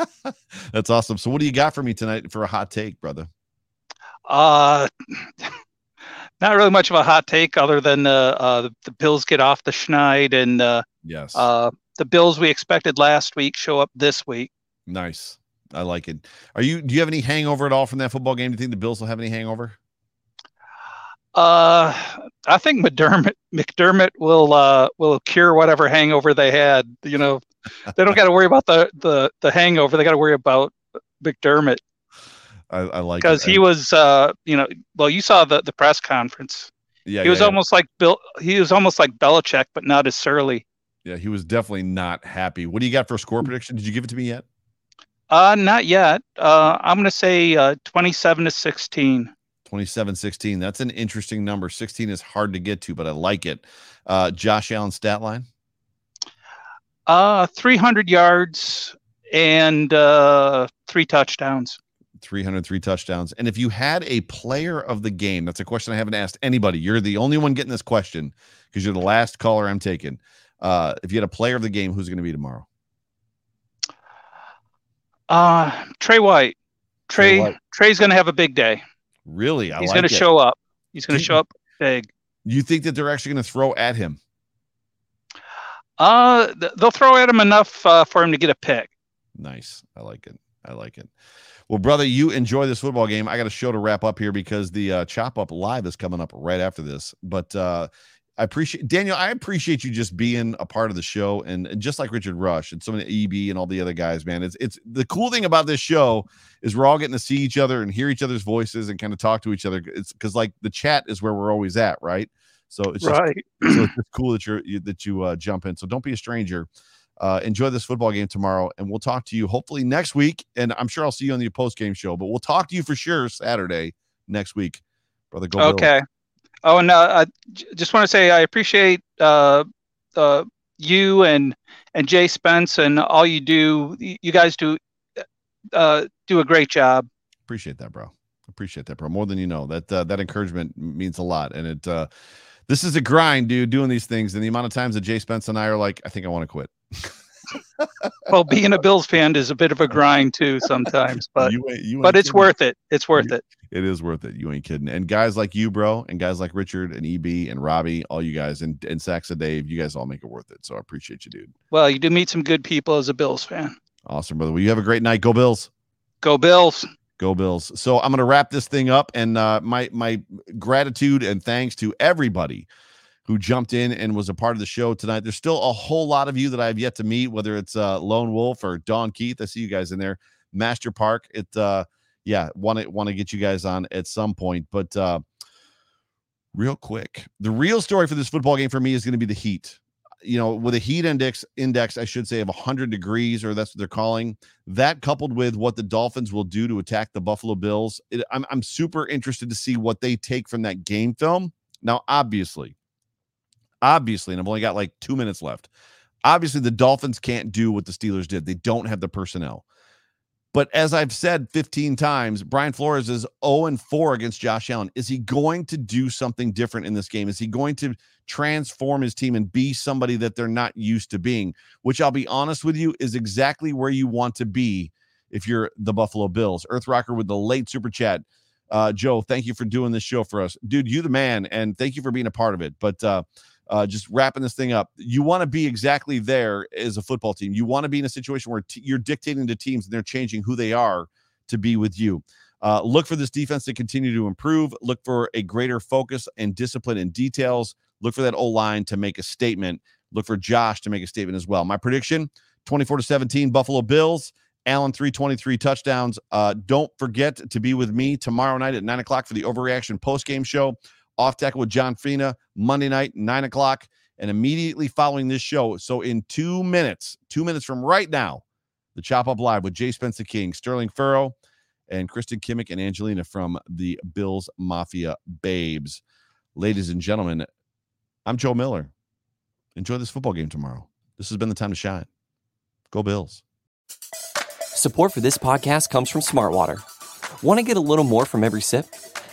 That's awesome. So, what do you got for me tonight for a hot take, brother? Uh, not really much of a hot take, other than uh, uh, the, the Bills get off the schneid, and uh, Yes. uh, the Bills we expected last week show up this week. Nice. I like it. Are you? Do you have any hangover at all from that football game? Do you think the Bills will have any hangover? Uh, I think McDermott McDermott will uh, will cure whatever hangover they had. You know, they don't got to worry about the, the the hangover. They got to worry about McDermott. I, I like because he was uh, you know well you saw the the press conference. Yeah, he was yeah, yeah. almost like Bill. He was almost like Belichick, but not as surly. Yeah, he was definitely not happy. What do you got for a score prediction? Did you give it to me yet? Uh, not yet. Uh, I'm gonna say uh, 27 to 16. 27 16. That's an interesting number. 16 is hard to get to, but I like it. Uh, Josh Allen stat line. Uh, 300 yards and uh, three touchdowns. 303 touchdowns. And if you had a player of the game, that's a question I haven't asked anybody. You're the only one getting this question because you're the last caller I'm taking. Uh, if you had a player of the game, who's going to be tomorrow? Uh, Trey White. Trey Trey, White. Trey's gonna have a big day. Really? I He's like gonna show up. He's gonna show up big. You think that they're actually going to throw at him? Uh, th- they'll throw at him enough uh, for him to get a pick. Nice. I like it. I like it. Well, brother, you enjoy this football game. I got a show to wrap up here because the uh, Chop Up Live is coming up right after this. But uh, I appreciate Daniel. I appreciate you just being a part of the show, and, and just like Richard Rush and so many EB and all the other guys, man. It's it's the cool thing about this show is we're all getting to see each other and hear each other's voices and kind of talk to each other. It's because like the chat is where we're always at, right? So it's just, Right. so it's just cool that you're you, that you uh, jump in. So don't be a stranger. Uh, enjoy this football game tomorrow, and we'll talk to you hopefully next week. And I'm sure I'll see you on the post game show, but we'll talk to you for sure Saturday next week, brother. Go. Okay. Oh, and uh, I j- just want to say I appreciate uh, uh, you and and Jay Spence and all you do. You guys do uh, do a great job. Appreciate that, bro. Appreciate that, bro. More than you know. That uh, that encouragement means a lot, and it. uh this is a grind, dude. Doing these things, and the amount of times that Jay Spence and I are like, I think I want to quit. Well, being a Bills fan is a bit of a grind too sometimes, but You ain't- you but ain't it's kidding. worth it. It's worth it. It is worth it. You ain't kidding. And guys like you, bro, and guys like Richard and EB and Robbie, all you guys, and and Saxa Dave, you guys all make it worth it. So I appreciate you, dude. Well, you do meet some good people as a Bills fan. Awesome, brother. Well, you have a great night. Go Bills. Go Bills. Go Bills. So I'm going to wrap this thing up, and uh, my my gratitude and thanks to everybody who jumped in and was a part of the show tonight. There's still a whole lot of you that I've yet to meet, whether it's uh, Lone Wolf or Don Keith. I see you guys in there. Master Park. It uh, yeah, want to want to get you guys on at some point, but uh, real quick, the real story for this football game for me is going to be the heat. You know, with a heat index index, I should say of 100 degrees, or that's what they're calling that, coupled with what the Dolphins will do to attack the Buffalo Bills. It, I'm I'm super interested to see what they take from that game film. Now, obviously, obviously, and I've only got like two minutes left. Obviously, the Dolphins can't do what the Steelers did. They don't have the personnel. But as I've said 15 times, Brian Flores is 0 and 4 against Josh Allen. Is he going to do something different in this game? Is he going to transform his team and be somebody that they're not used to being? Which I'll be honest with you is exactly where you want to be if you're the Buffalo Bills. Earth Rocker with the late super chat. Uh, Joe, thank you for doing this show for us. Dude, you the man, and thank you for being a part of it. But uh, uh, just wrapping this thing up, you want to be exactly there as a football team. You want to be in a situation where t- you're dictating to teams and they're changing who they are to be with you. Uh, look for this defense to continue to improve. Look for a greater focus and discipline and details. Look for that O line to make a statement. Look for Josh to make a statement as well. My prediction 24 to 17, Buffalo Bills. Allen 323 touchdowns. Uh, don't forget to be with me tomorrow night at nine o'clock for the overreaction post game show. Off tackle with John Fina Monday night, nine o'clock, and immediately following this show. So in two minutes, two minutes from right now, the Chop Up Live with Jay Spencer King, Sterling Furrow, and Kristen Kimmick and Angelina from the Bills Mafia Babes. Ladies and gentlemen, I'm Joe Miller. Enjoy this football game tomorrow. This has been the time to shine. Go Bills. Support for this podcast comes from Smartwater. Want to get a little more from every sip?